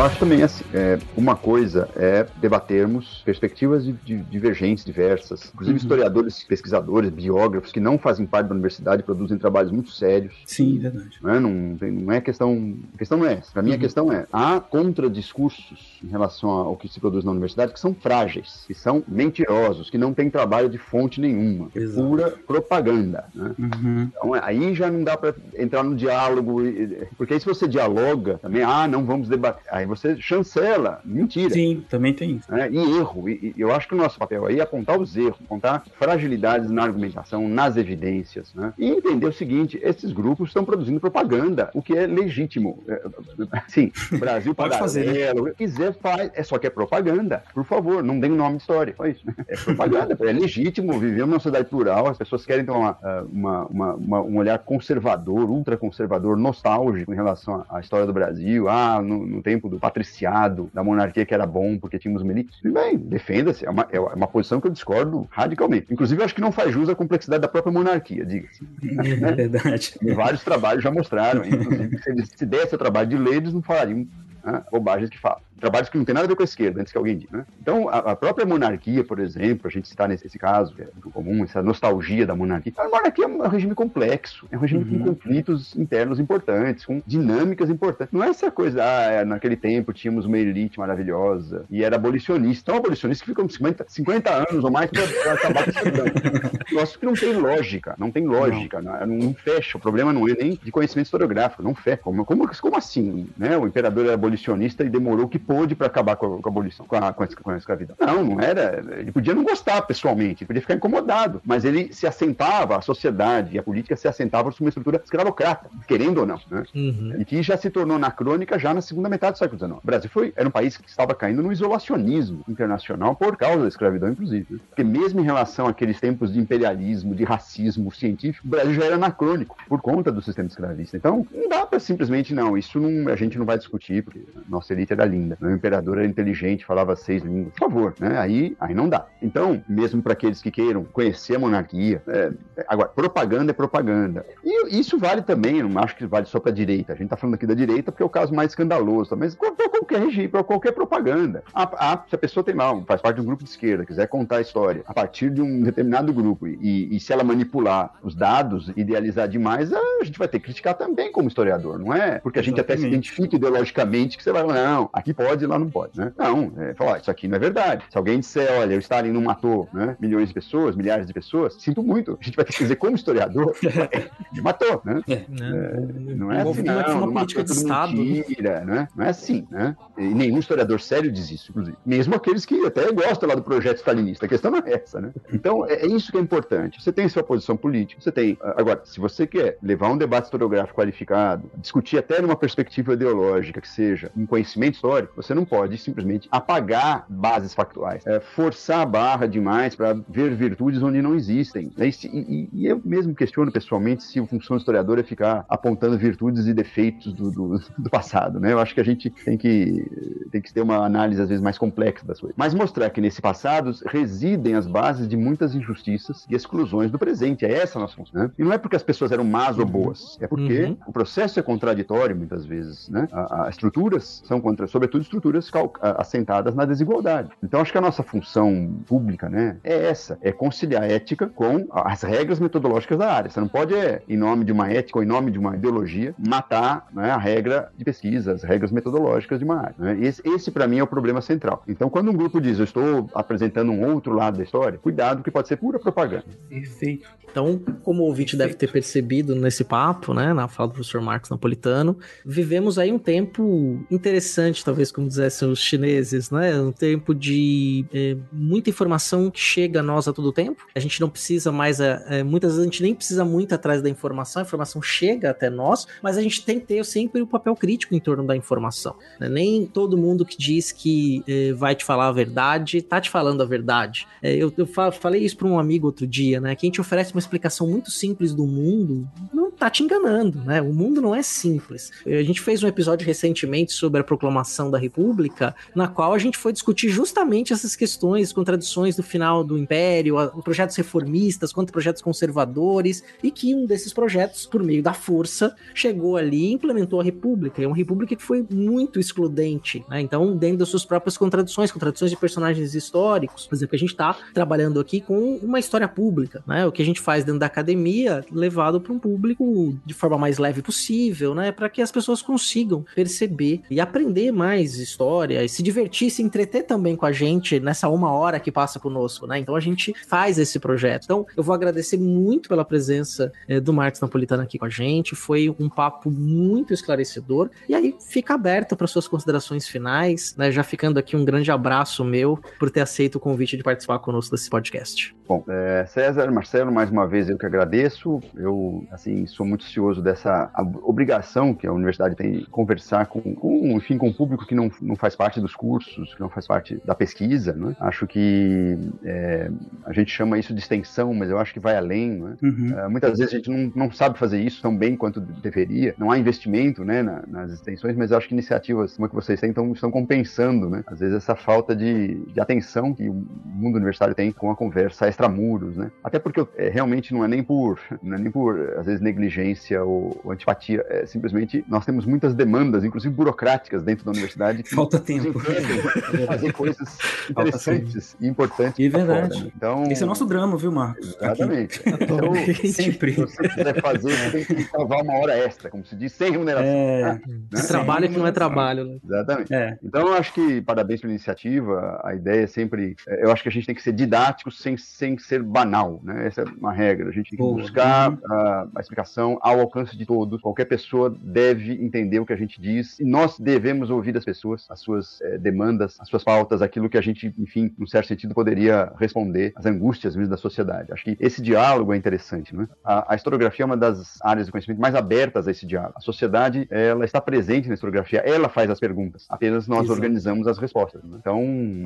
K: eu acho também assim, é, uma coisa é debatermos perspectivas de, de divergentes, diversas, inclusive
J: Uhum.
K: historiadores, pesquisadores, biógrafos que não fazem parte da universidade produzem trabalhos muito sérios.
J: Sim, verdade.
K: Não é, não, tem- não é questão. A questão não é essa. Para mim, a
J: Uhum.
K: questão é: há contradiscursos em relação ao que se produz na universidade que são frágeis, que são mentirosos, que não têm trabalho de fonte nenhuma. É
I: Exato.
K: pura propaganda. Né?
J: Uhum.
K: Então, aí já não dá para entrar no diálogo, porque aí se você dialoga também, ah, não vamos debater. Aí você chancela, mentira.
J: Sim, também tem isso.
K: Né? E erro. E, e eu acho que o nosso papel aí é apontar os erros, apontar fragilidades na argumentação, nas evidências, né? E entender o seguinte: esses grupos estão produzindo propaganda, o que é legítimo. É, sim, Brasil
J: Pode fazer, né?
K: paralelo, quiser faz, é só que é propaganda. Por favor, não dê o nome de história. Só isso. É propaganda. é legítimo viver numa sociedade plural, as pessoas querem ter uma, uma, uma, uma um olhar conservador, ultraconservador, nostálgico em relação à história do Brasil. Ah, no, no, tempo do patriciado, da monarquia que era bom porque tínhamos milícias. Tudo bem, defenda-se. É uma, é uma posição que eu discordo radicalmente. Inclusive, eu acho que não faz jus à complexidade da própria monarquia, diga-se.
J: É verdade.
K: E vários trabalhos já mostraram, inclusive, se eles se desse o trabalho de ler, eles não falariam né, bobagens que falam trabalhos que não tem nada a ver com a esquerda, antes que alguém diga. Né? Então, a, a, própria monarquia, por exemplo, a gente está nesse, nesse, caso, que é muito comum, essa nostalgia da monarquia. A monarquia é um regime complexo, é um regime uhum. com conflitos internos importantes, com dinâmicas importantes. Não é essa coisa, ah, é, naquele tempo tínhamos uma elite maravilhosa e era abolicionista. Então, abolicionista que ficam 50, 50 anos ou mais para acabar com esse Nossa, que não tem lógica, não tem lógica, não. Não, não. fecha. O problema não é nem de conhecimento historiográfico, não fecha. Como, como, como assim? Né? O imperador era abolicionista e demorou que pôde para acabar com a, com a abolição, com a, com a, escravidão. Não, não era. Ele podia não gostar pessoalmente, ele podia ficar incomodado, mas ele se assentava, a sociedade e a política se assentavam sobre uma estrutura escravocrata, querendo ou não, né? Uhum. E que já se tornou anacrônica já na segunda metade do século XIX. O Brasil foi, era um país que estava caindo no isolacionismo internacional por causa da escravidão, inclusive. Né? Porque mesmo em relação àqueles tempos de imperialismo, de racismo científico, o Brasil já era anacrônico por conta do sistema escravista. Então, não dá para simplesmente, não, isso não, a gente não vai discutir, porque a nossa elite era linda. O imperador era inteligente, falava seis línguas. Por favor, né? Aí, aí não dá. Então, mesmo para aqueles que queiram conhecer a monarquia, é, agora, propaganda é propaganda. E isso vale também, não acho que vale só para a direita. A gente está falando aqui da direita porque é o caso mais escandaloso, mas para qualquer regime, para qualquer propaganda. A, a, se a pessoa tem mal, faz parte de um grupo de esquerda, quiser contar a história a partir de um determinado grupo e, e se ela manipular os dados, idealizar demais, a gente vai ter que criticar também como historiador, não é? Porque a gente Exatamente. até se identifica ideologicamente que você vai falar, não, aqui pode, lá não pode, né? Não, é, falar, isso aqui não é verdade. Se alguém disser, olha, o Stalin não matou né, milhões de pessoas, milhares de pessoas, sinto muito. A gente vai ter que dizer como historiador, matou, né? É, é, não é assim, não, não, matou tudo Estado, mentira, né? Não é assim, né? E nenhum historiador sério diz isso, inclusive. Mesmo aqueles que até gostam lá do projeto stalinista. A questão não é essa, né? Então, é, é isso que é importante. Você tem sua posição política, você tem... Agora, se você quer levar um debate historiográfico qualificado, discutir até numa perspectiva ideológica que seja um conhecimento histórico, você não pode simplesmente apagar bases factuais, é, forçar a barra demais para ver virtudes onde não existem. É, e, e, eu mesmo questiono pessoalmente se a função do historiador é ficar apontando virtudes e defeitos do, do, do, passado. Né? Eu acho que a gente tem que, tem que ter uma análise às vezes mais complexa das coisas. Mas mostrar que nesse passado residem as bases de muitas injustiças e exclusões do presente. É essa a nossa função. Né? E não é porque as pessoas eram más ou boas, é porque uhum. o processo é contraditório muitas vezes. Né? As estruturas são contra, sobretudo estruturas assentadas na desigualdade. Então, acho que a nossa função pública, né, é essa, é conciliar a ética com as regras metodológicas da área. Você não pode, é, em nome de uma ética ou em nome de uma ideologia, matar né, a regra de pesquisa, as regras metodológicas de uma área. Né? Esse, esse para mim, é o problema central. Então, quando um grupo diz, eu estou apresentando um outro lado da história, cuidado, que pode ser pura propaganda.
I: Perfeito. Então, como o ouvinte deve ter percebido nesse papo, né, na fala do professor Marcos Napolitano, vivemos aí um tempo interessante, talvez como dissessem os chineses, né? Um tempo de é, muita informação que chega a nós a todo tempo. A gente não precisa mais, é, é, muitas vezes a gente nem precisa muito atrás da informação, a informação chega até nós, mas a gente tem que ter sempre o um papel crítico em torno da informação. Né? Nem todo mundo que diz que é, vai te falar a verdade, tá te falando a verdade. É, eu, eu falei isso para um amigo outro dia, né? Quem te oferece uma explicação muito simples do mundo não tá te enganando, né? O mundo não é simples. A gente fez um episódio recentemente sobre a proclamação da República, na qual a gente foi discutir justamente essas questões, contradições do final do Império, projetos reformistas quanto projetos conservadores, e que um desses projetos, por meio da força, chegou ali e implementou a República. É uma República que foi muito excludente, né? Então, dentro das suas próprias contradições, contradições de personagens históricos, por exemplo, a gente está trabalhando aqui com uma história pública, né? O que a gente faz dentro da academia, levado para um público de forma mais leve possível, né? Para que as pessoas consigam perceber e aprender mais história e se divertir, se entreter também com a gente nessa uma hora que passa conosco, né? Então a gente faz esse projeto. Então eu vou agradecer muito pela presença é, do Marcos Napolitano aqui com a gente. Foi um papo muito esclarecedor. E aí fica aberto para suas considerações finais, né? Já ficando aqui um grande abraço meu por ter aceito o convite de participar conosco desse podcast.
K: Bom, é, César, Marcelo, mais uma vez eu que agradeço. Eu, assim, sou muito cioso dessa obrigação que a universidade tem de conversar com, com, enfim, com o público que não, não faz parte dos cursos, que não faz parte da pesquisa, né? Acho que é, a gente chama isso de extensão, mas eu acho que vai além, né? Uhum. É, muitas vezes a gente não, não sabe fazer isso tão bem quanto deveria. Não há investimento, né, na, nas extensões, mas eu acho que iniciativas como a que vocês têm estão, estão compensando, né? Às vezes essa falta de, de atenção que o mundo universitário tem com a conversa extramuros, né? Até porque é, realmente não é nem por, não é nem por, às vezes, negligência ou, ou antipatia, é simplesmente nós temos muitas demandas, inclusive burocráticas dentro da universidade.
J: Falta tempo.
K: fazer coisas interessantes e importantes.
J: E é verdade. Fora, né? Então, Esse é o nosso drama, viu, Marcos?
K: Exatamente. Então, sempre. Se você quiser fazer, você tem que salvar uma hora extra, como se diz, sem remuneração. É...
I: Né? Trabalho que não é trabalho. Né?
K: Exatamente. É. Então, eu acho que parabéns pela iniciativa. A ideia é sempre. É, eu acho que a gente tem que ser didático sem, sem ser banal, né? Essa é uma regra. A gente tem que Boa. buscar uhum. a, a explicação ao alcance de todos. Qualquer pessoa deve entender o que a gente diz e nós devemos ouvir das pessoas, as suas é, demandas, as suas pautas, aquilo que a gente, enfim, num certo sentido, poderia responder, as angústias mesmo da sociedade. Acho que esse diálogo é interessante, né? A, a historiografia é uma das áreas de conhecimento mais abertas a esse diálogo. A sociedade, ela está presente na historiografia, ela faz as perguntas, apenas nós Exato. organizamos as respostas. Né? Então,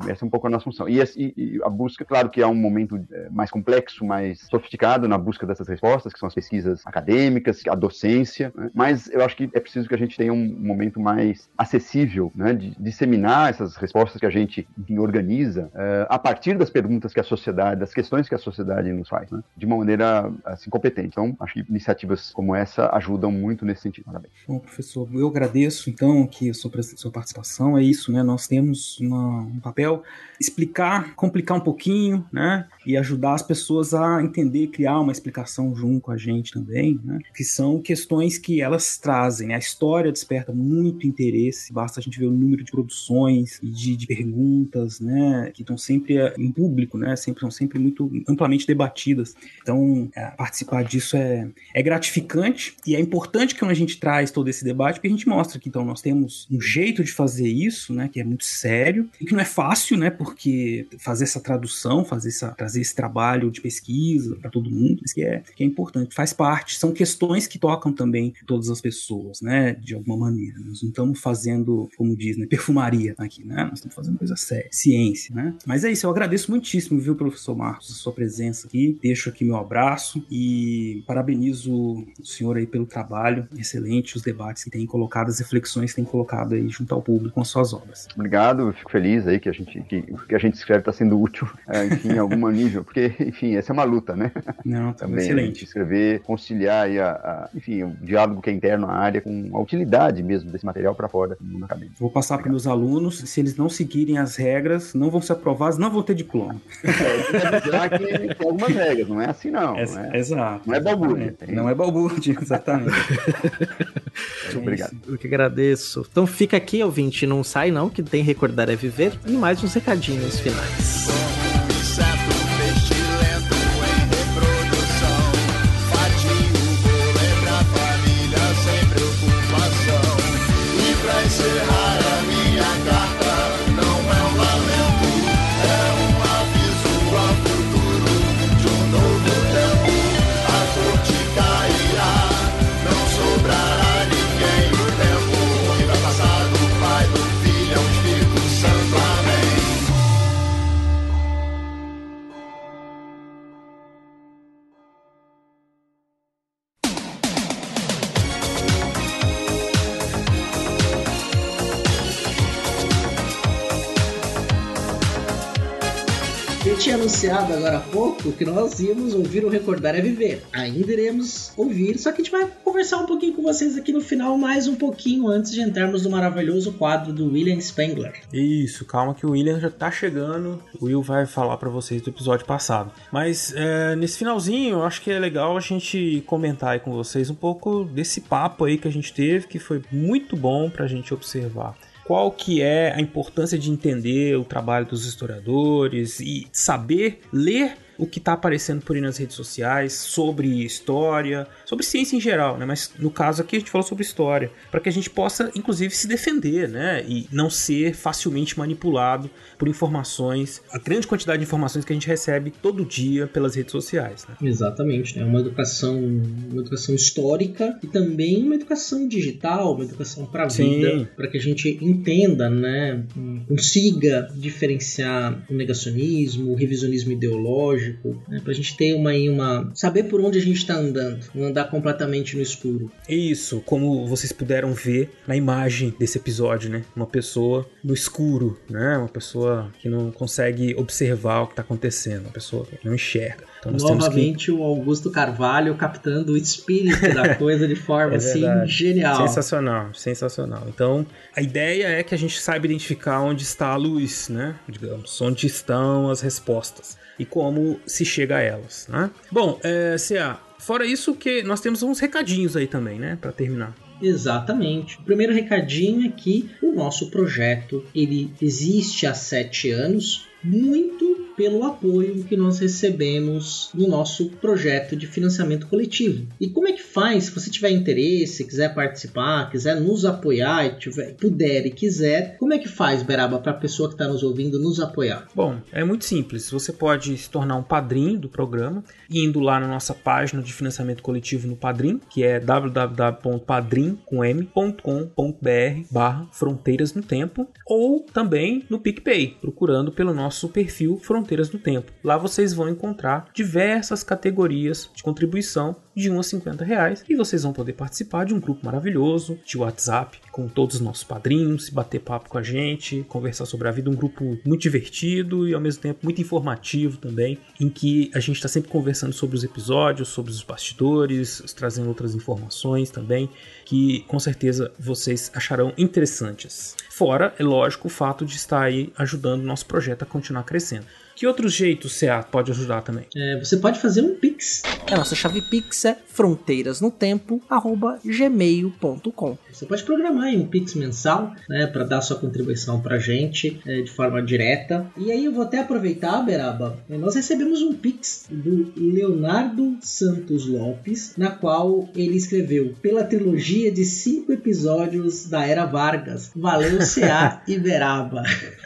K: essa é um pouco a nossa função. E, e, e a busca, claro que há um momento é, mais complexo, mais sofisticado na busca dessas respostas, que são as pesquisas acadêmicas, a docência, né? mas eu acho que é preciso que a gente tenha um momento mais acessível, né? de disseminar essas respostas que a gente organiza uh, a partir das perguntas que a sociedade, das questões que a sociedade nos faz, né? de uma maneira assim competente. Então, acho que iniciativas como essa ajudam muito nesse sentido. Parabéns.
J: Bom, professor, eu agradeço então que a sua, sua participação é isso, né? Nós temos uma, um papel explicar, complicar um pouquinho, né? E ajudar as pessoas a entender, criar uma explicação junto com a gente também, né? Que são questões que elas trazem. A história desperta muito interesse, basta a gente ver o número de produções e de, de perguntas, né? Que estão sempre eh, em público, né? Sempre, são sempre muito amplamente debatidas. Então, é, participar disso é, é gratificante e é importante que a gente traz todo esse debate, porque a gente mostra que então nós temos um jeito de fazer isso, né? Que é muito sério e que não é fácil, né? porque fazer essa tradução, fazer essa, trazer esse trabalho de pesquisa para todo mundo, isso que é, que é importante, faz parte, são questões que tocam também todas as pessoas, né, de alguma maneira. Nós não estamos fazendo, como diz, né, perfumaria aqui, né, nós estamos fazendo coisa séria, ciência, né. Mas é isso, eu agradeço muitíssimo, viu, professor Marcos, a sua presença aqui, deixo aqui meu abraço e parabenizo o senhor aí pelo trabalho excelente, os debates que tem colocado, as reflexões que tem colocado aí junto ao público com as suas obras.
K: Obrigado, fico feliz aí que a gente que que a gente escreve está sendo útil, é, enfim, em algum nível, porque, enfim, essa é uma luta, né?
J: Não, tá Também, excelente.
K: escrever, conciliar aí a, a, enfim, o diálogo que é interno à área com a utilidade mesmo desse material para fora do mundo acadêmico.
J: Vou passar para meus alunos, se eles não seguirem as regras, não vão ser aprovados, não vão ter diploma.
K: É, que tem algumas regras, não é assim não. É,
J: não é, exato.
K: Não é balbúrdia.
J: Não é balbúrdia, exatamente.
K: Muito obrigado.
I: Eu que agradeço. Então fica aqui, ouvinte, não sai não, que tem Recordar é Viver, e mais uns recadinhos recadinhos finais. Agora há pouco que nós íamos ouvir o Recordar é Viver. Ainda iremos ouvir, só que a gente vai conversar um pouquinho com vocês aqui no final, mais um pouquinho antes de entrarmos no maravilhoso quadro do William Spengler.
J: Isso, calma que o William já tá chegando. O Will vai falar para vocês do episódio passado. Mas é, nesse finalzinho, eu acho que é legal a gente comentar aí com vocês um pouco desse papo aí que a gente teve, que foi muito bom pra gente observar qual que é a importância de entender o trabalho dos historiadores e saber ler o que está aparecendo por aí nas redes sociais sobre história, sobre ciência em geral, né? Mas no caso aqui a gente falou sobre história, para que a gente possa, inclusive, se defender, né? E não ser facilmente manipulado por informações, a grande quantidade de informações que a gente recebe todo dia pelas redes sociais. Né?
I: Exatamente, né? Uma educação, uma educação histórica e também uma educação digital, uma educação para a vida, para que a gente entenda, né? Consiga diferenciar o negacionismo, o revisionismo ideológico lógico, né? Pra gente ter uma, uma. saber por onde a gente tá andando, não andar completamente no escuro.
J: Isso, como vocês puderam ver na imagem desse episódio, né? Uma pessoa no escuro, né? Uma pessoa que não consegue observar o que tá acontecendo, uma pessoa que não enxerga.
I: Então Novamente que... o Augusto Carvalho captando o espírito da coisa de forma é assim genial.
J: Sensacional, sensacional. Então a ideia é que a gente saiba identificar onde está a luz, né? Digamos, onde estão as respostas e como se chega a elas, né? Bom, é, CA, fora isso que nós temos uns recadinhos aí também, né, para terminar.
I: Exatamente. O primeiro recadinho é que o nosso projeto ele existe há sete anos, muito pelo apoio que nós recebemos no nosso projeto de financiamento coletivo. E como é que faz, se você tiver interesse, quiser participar, quiser nos apoiar, tiver, puder e quiser, como é que faz, Beraba, para a pessoa que está nos ouvindo nos apoiar?
J: Bom, é muito simples. Você pode se tornar um padrinho do programa, indo lá na nossa página de financiamento coletivo no Padrim, que é www.padrim.com.br barra Fronteiras no Tempo, ou também no PicPay, procurando pelo nosso perfil Fronteiras Fronteiras do Tempo. Lá vocês vão encontrar diversas categorias de contribuição de 1 a 50 reais e vocês vão poder participar de um grupo maravilhoso de WhatsApp com todos os nossos padrinhos, bater papo com a gente, conversar sobre a vida, um grupo muito divertido e ao mesmo tempo muito informativo também, em que a gente está sempre conversando sobre os episódios, sobre os bastidores, trazendo outras informações também que com certeza vocês acharão interessantes. Fora, é lógico, o fato de estar aí ajudando o nosso projeto a continuar crescendo. Que outros jeitos CA pode ajudar também?
I: É, você pode fazer um Pix. A nossa chave Pix é fronteirasnotempo@gmail.com. Você pode programar aí um Pix mensal, né, para dar sua contribuição para gente é, de forma direta. E aí eu vou até aproveitar, Beraba. É, nós recebemos um Pix do Leonardo Santos Lopes, na qual ele escreveu pela trilogia de cinco episódios da Era Vargas. Valeu, CA e Beraba.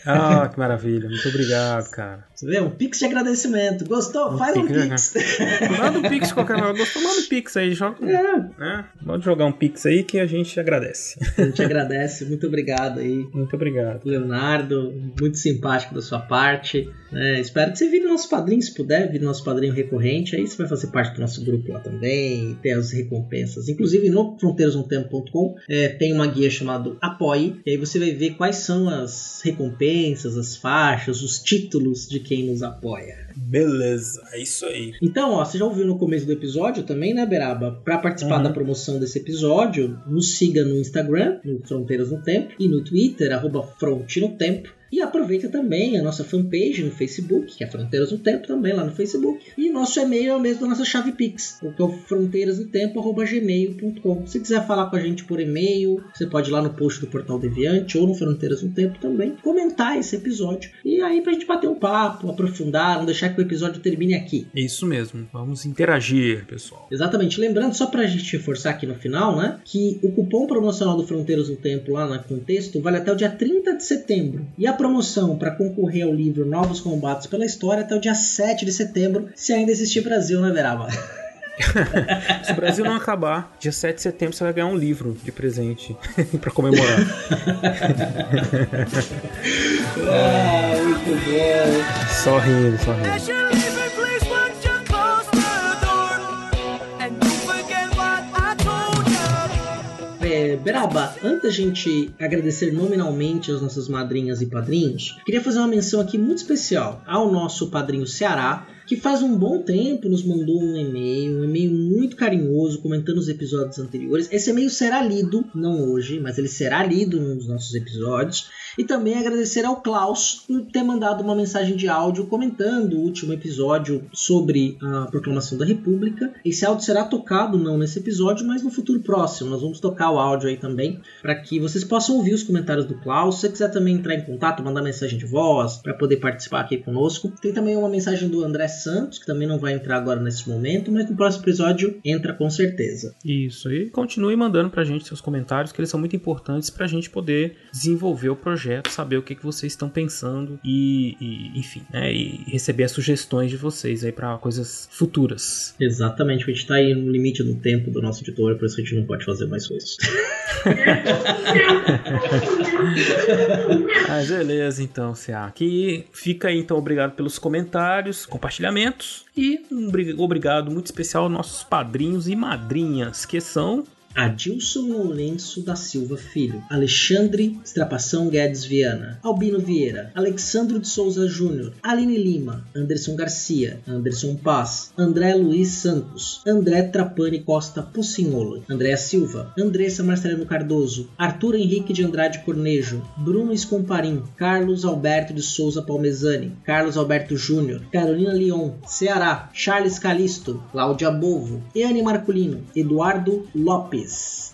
J: Ah, que maravilha. Muito obrigado, cara.
I: Você vê? Um pix de agradecimento. Gostou? Um Faz um pix.
J: Manda um pix qualquer coisa. Gostou? Manda um pix aí. Joga, é. né? Pode jogar um pix aí que a gente agradece.
I: A gente agradece. Muito obrigado aí.
J: Muito obrigado.
I: Leonardo, muito simpático da sua parte. É, espero que você vire nosso padrinho, se puder, vire nosso padrinho recorrente. Aí você vai fazer parte do nosso grupo lá também, ter as recompensas. Inclusive no fronteirasnotempo.com é, tem uma guia chamada Apoie. E aí você vai ver quais são as recompensas, as faixas, os títulos de quem nos apoia.
J: Beleza, é isso aí.
I: Então, ó, você já ouviu no começo do episódio também, né, Beraba? Para participar uhum. da promoção desse episódio, nos siga no Instagram, no Fronteiras no Tempo, e no Twitter, arroba Fronte no Tempo. E aproveita também a nossa fanpage no Facebook, que é Fronteiras no Tempo, também lá no Facebook. E nosso e-mail é o mesmo da nossa chave Pix, que é o fronteirasnotempo.gmail.com. Se quiser falar com a gente por e-mail, você pode ir lá no post do Portal Deviante ou no Fronteiras no Tempo também, comentar esse episódio. E aí pra gente bater um papo, aprofundar, não deixar que o episódio termine aqui.
J: Isso mesmo, vamos interagir, pessoal.
I: Exatamente. Lembrando, só pra gente reforçar aqui no final, né, que o cupom promocional do Fronteiras no Tempo lá no contexto vale até o dia 30 de setembro. E a promoção para concorrer ao livro Novos Combates pela História até o dia 7 de setembro, se ainda existir Brasil, né, Veraba?
J: Se o Brasil não acabar, dia 7 de setembro você vai ganhar um livro de presente para comemorar.
I: ah, muito bom.
J: Só rindo, só rindo.
I: Beraba, antes da gente agradecer nominalmente as nossas madrinhas e padrinhos, queria fazer uma menção aqui muito especial ao nosso padrinho Ceará, que faz um bom tempo nos mandou um e-mail, um e-mail muito carinhoso, comentando os episódios anteriores. Esse e-mail será lido, não hoje, mas ele será lido nos nossos episódios. E também agradecer ao Klaus por ter mandado uma mensagem de áudio comentando o último episódio sobre a proclamação da República. Esse áudio será tocado não nesse episódio, mas no futuro próximo. Nós vamos tocar o áudio aí também para que vocês possam ouvir os comentários do Klaus. Se você quiser também entrar em contato, mandar mensagem de voz para poder participar aqui conosco. Tem também uma mensagem do André Santos, que também não vai entrar agora nesse momento, mas no próximo episódio entra com certeza.
J: Isso aí. Continue mandando pra gente seus comentários, que eles são muito importantes pra gente poder desenvolver o projeto, saber o que, que vocês estão pensando e, e enfim, né? E receber as sugestões de vocês aí para coisas futuras.
I: Exatamente, a gente tá aí no limite do tempo do nosso editor, por isso a gente não pode fazer mais coisas.
J: Mas beleza, então, CA. Aqui fica aí, então, obrigado pelos comentários, compartilhamentos e um obrigado muito especial aos nossos padrinhos e madrinhas, que são
I: Adilson Lourenço da Silva Filho, Alexandre Estrapação Guedes Viana, Albino Vieira, Alexandro de Souza Júnior, Aline Lima, Anderson Garcia, Anderson Paz, André Luiz Santos, André Trapani Costa Pucinhola, Andréa Silva, Andressa Marcelino Cardoso, Arthur Henrique de Andrade Cornejo, Bruno Escomparim, Carlos Alberto de Souza Palmezani, Carlos Alberto Júnior, Carolina Leon, Ceará, Charles Calisto, Cláudia Bovo, Eane Marculino, Eduardo Lopes,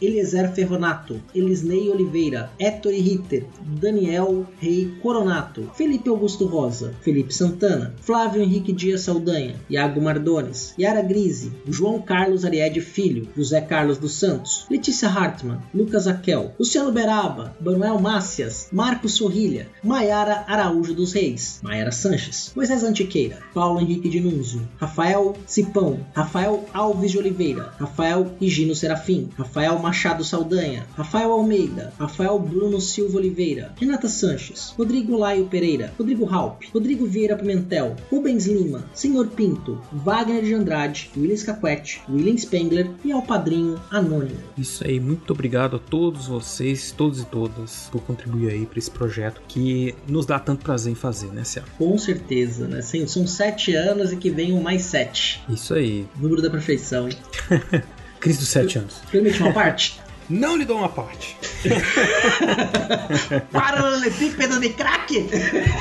I: Eliezer Ferronato, Elisnei Oliveira, Héctor Ritter, Daniel Rei Coronato, Felipe Augusto Rosa, Felipe Santana, Flávio Henrique Dias Saldanha, Iago Mardones, Yara Grise, João Carlos Ariede Filho, José Carlos dos Santos, Letícia Hartmann, Lucas Aquel, Luciano Beraba, Manuel Mácias, Marcos Sorrilha, Maiara Araújo dos Reis, Maiara Sanches, Moisés Antiqueira, Paulo Henrique de Nunzio, Rafael Cipão, Rafael Alves de Oliveira, Rafael Higino Serafim, Rafael Machado Saldanha, Rafael Almeida, Rafael Bruno Silva Oliveira, Renata Sanches, Rodrigo Laio Pereira, Rodrigo Halp, Rodrigo Vieira Pimentel, Rubens Lima, Senhor Pinto, Wagner de Andrade, William Caquete, William Spengler e ao padrinho Anônimo.
J: Isso aí, muito obrigado a todos vocês, todos e todas, por contribuir aí para esse projeto que nos dá tanto prazer em fazer, né, Cia?
I: Com certeza, né? São sete anos e que venham mais sete.
J: Isso aí.
I: Número da perfeição, hein?
J: Crise dos sete anos.
I: Permite uma parte?
J: Não lhe dou uma parte.
I: Paralelepípedo de crack!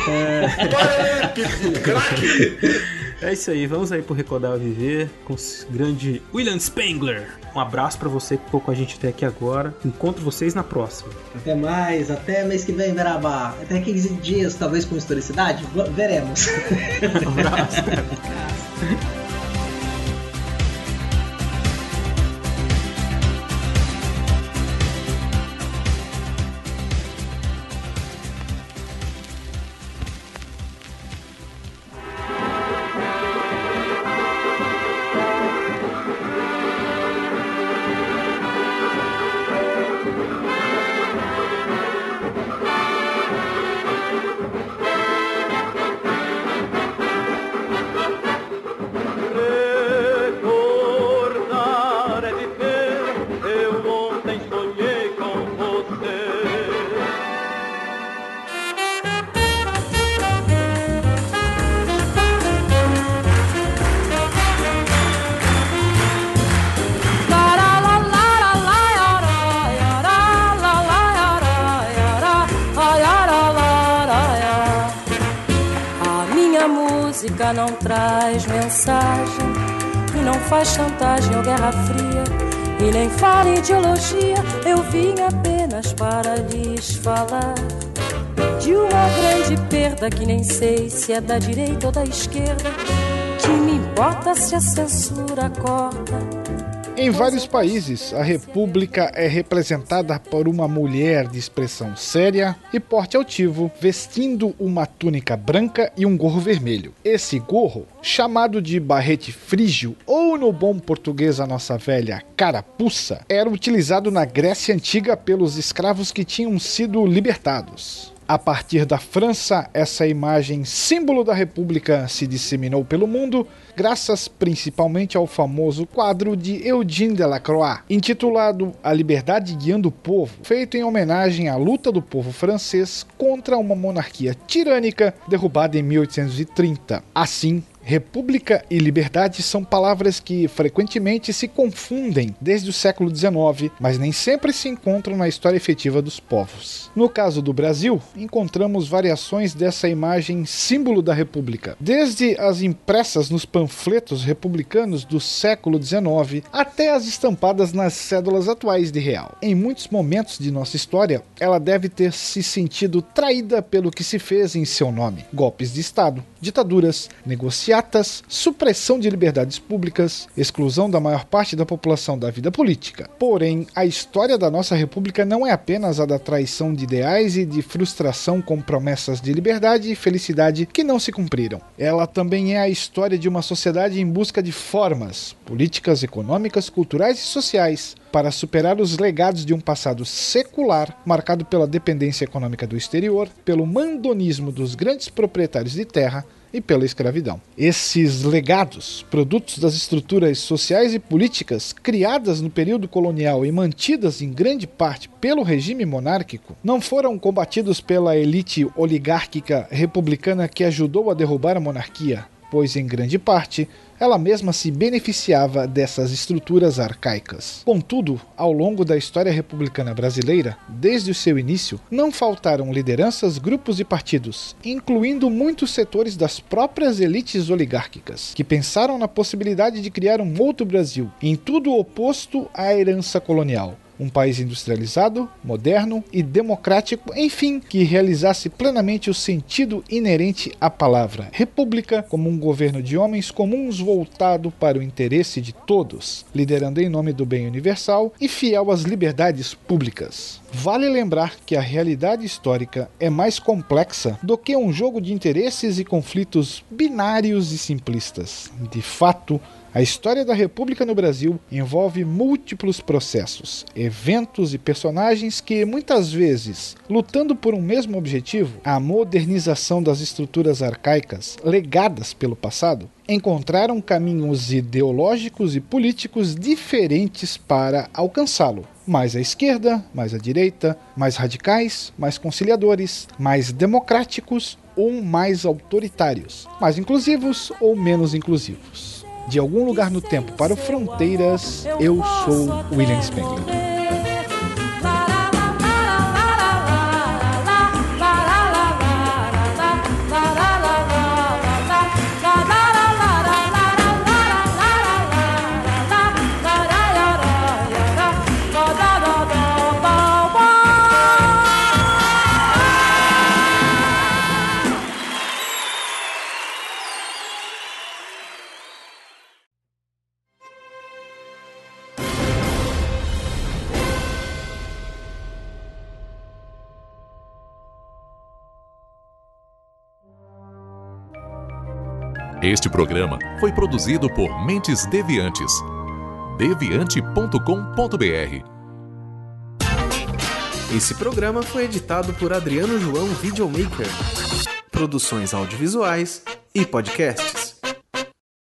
J: É... Paralelepípedo de crack! É isso aí, vamos aí pro Recordar a Viver com o grande William Spengler. Um abraço para você que ficou com a gente até aqui agora. Encontro vocês na próxima.
I: Até mais, até mês que vem, Verabá. Até 15 dias, talvez com historicidade. Veremos.
J: um abraço,
L: perda que nem sei se é da direita ou da esquerda. Que me importa se a censura corta
M: em vários países, a república é representada por uma mulher de expressão séria e porte altivo, vestindo uma túnica branca e um gorro vermelho. Esse gorro, chamado de barrete frígio ou no bom português a nossa velha carapuça, era utilizado na Grécia antiga pelos escravos que tinham sido libertados. A partir da França, essa imagem símbolo da República se disseminou pelo mundo, graças principalmente ao famoso quadro de Eugène Delacroix, intitulado A Liberdade Guiando o Povo, feito em homenagem à luta do povo francês contra uma monarquia tirânica derrubada em 1830. Assim, República e liberdade são palavras que frequentemente se confundem desde o século XIX, mas nem sempre se encontram na história efetiva dos povos. No caso do Brasil, encontramos variações dessa imagem símbolo da República, desde as impressas nos panfletos republicanos do século XIX até as estampadas nas cédulas atuais de real. Em muitos momentos de nossa história, ela deve ter se sentido traída pelo que se fez em seu nome: golpes de Estado, ditaduras, negociatas, supressão de liberdades públicas, exclusão da maior parte da população da vida política. Porém, a história da nossa república não é apenas a da traição de ideais e de frustração com promessas de liberdade e felicidade que não se cumpriram. Ela também é a história de uma sociedade em busca de formas políticas, econômicas, culturais e sociais para superar os legados de um passado secular marcado pela dependência econômica do exterior, pelo mandonismo dos grandes proprietários de terra e pela escravidão. Esses legados, produtos das estruturas sociais e políticas criadas no período colonial e mantidas em grande parte pelo regime monárquico, não foram combatidos pela elite oligárquica republicana que ajudou a derrubar a monarquia, pois em grande parte ela mesma se beneficiava dessas estruturas arcaicas. Contudo, ao longo da história republicana brasileira, desde o seu início, não faltaram lideranças, grupos e partidos, incluindo muitos setores das próprias elites oligárquicas, que pensaram na possibilidade de criar um outro Brasil, em tudo oposto à herança colonial um país industrializado, moderno e democrático, enfim, que realizasse plenamente o sentido inerente à palavra república como um governo de homens comuns voltado para o interesse de todos, liderando em nome do bem universal e fiel às liberdades públicas. Vale lembrar que a realidade histórica é mais complexa do que um jogo de interesses e conflitos binários e simplistas. De fato, a história da República no Brasil envolve múltiplos processos, eventos e personagens que, muitas vezes, lutando por um mesmo objetivo, a modernização das estruturas arcaicas legadas pelo passado, encontraram caminhos ideológicos e políticos diferentes para alcançá-lo. Mais à esquerda, mais à direita, mais radicais, mais conciliadores, mais democráticos ou mais autoritários, mais inclusivos ou menos inclusivos de algum lugar no tempo para o Fronteiras, eu sou William Spengler.
N: Este programa foi produzido por Mentes Deviantes. deviante.com.br.
G: Esse programa foi editado por Adriano João Videomaker. Produções audiovisuais e podcasts.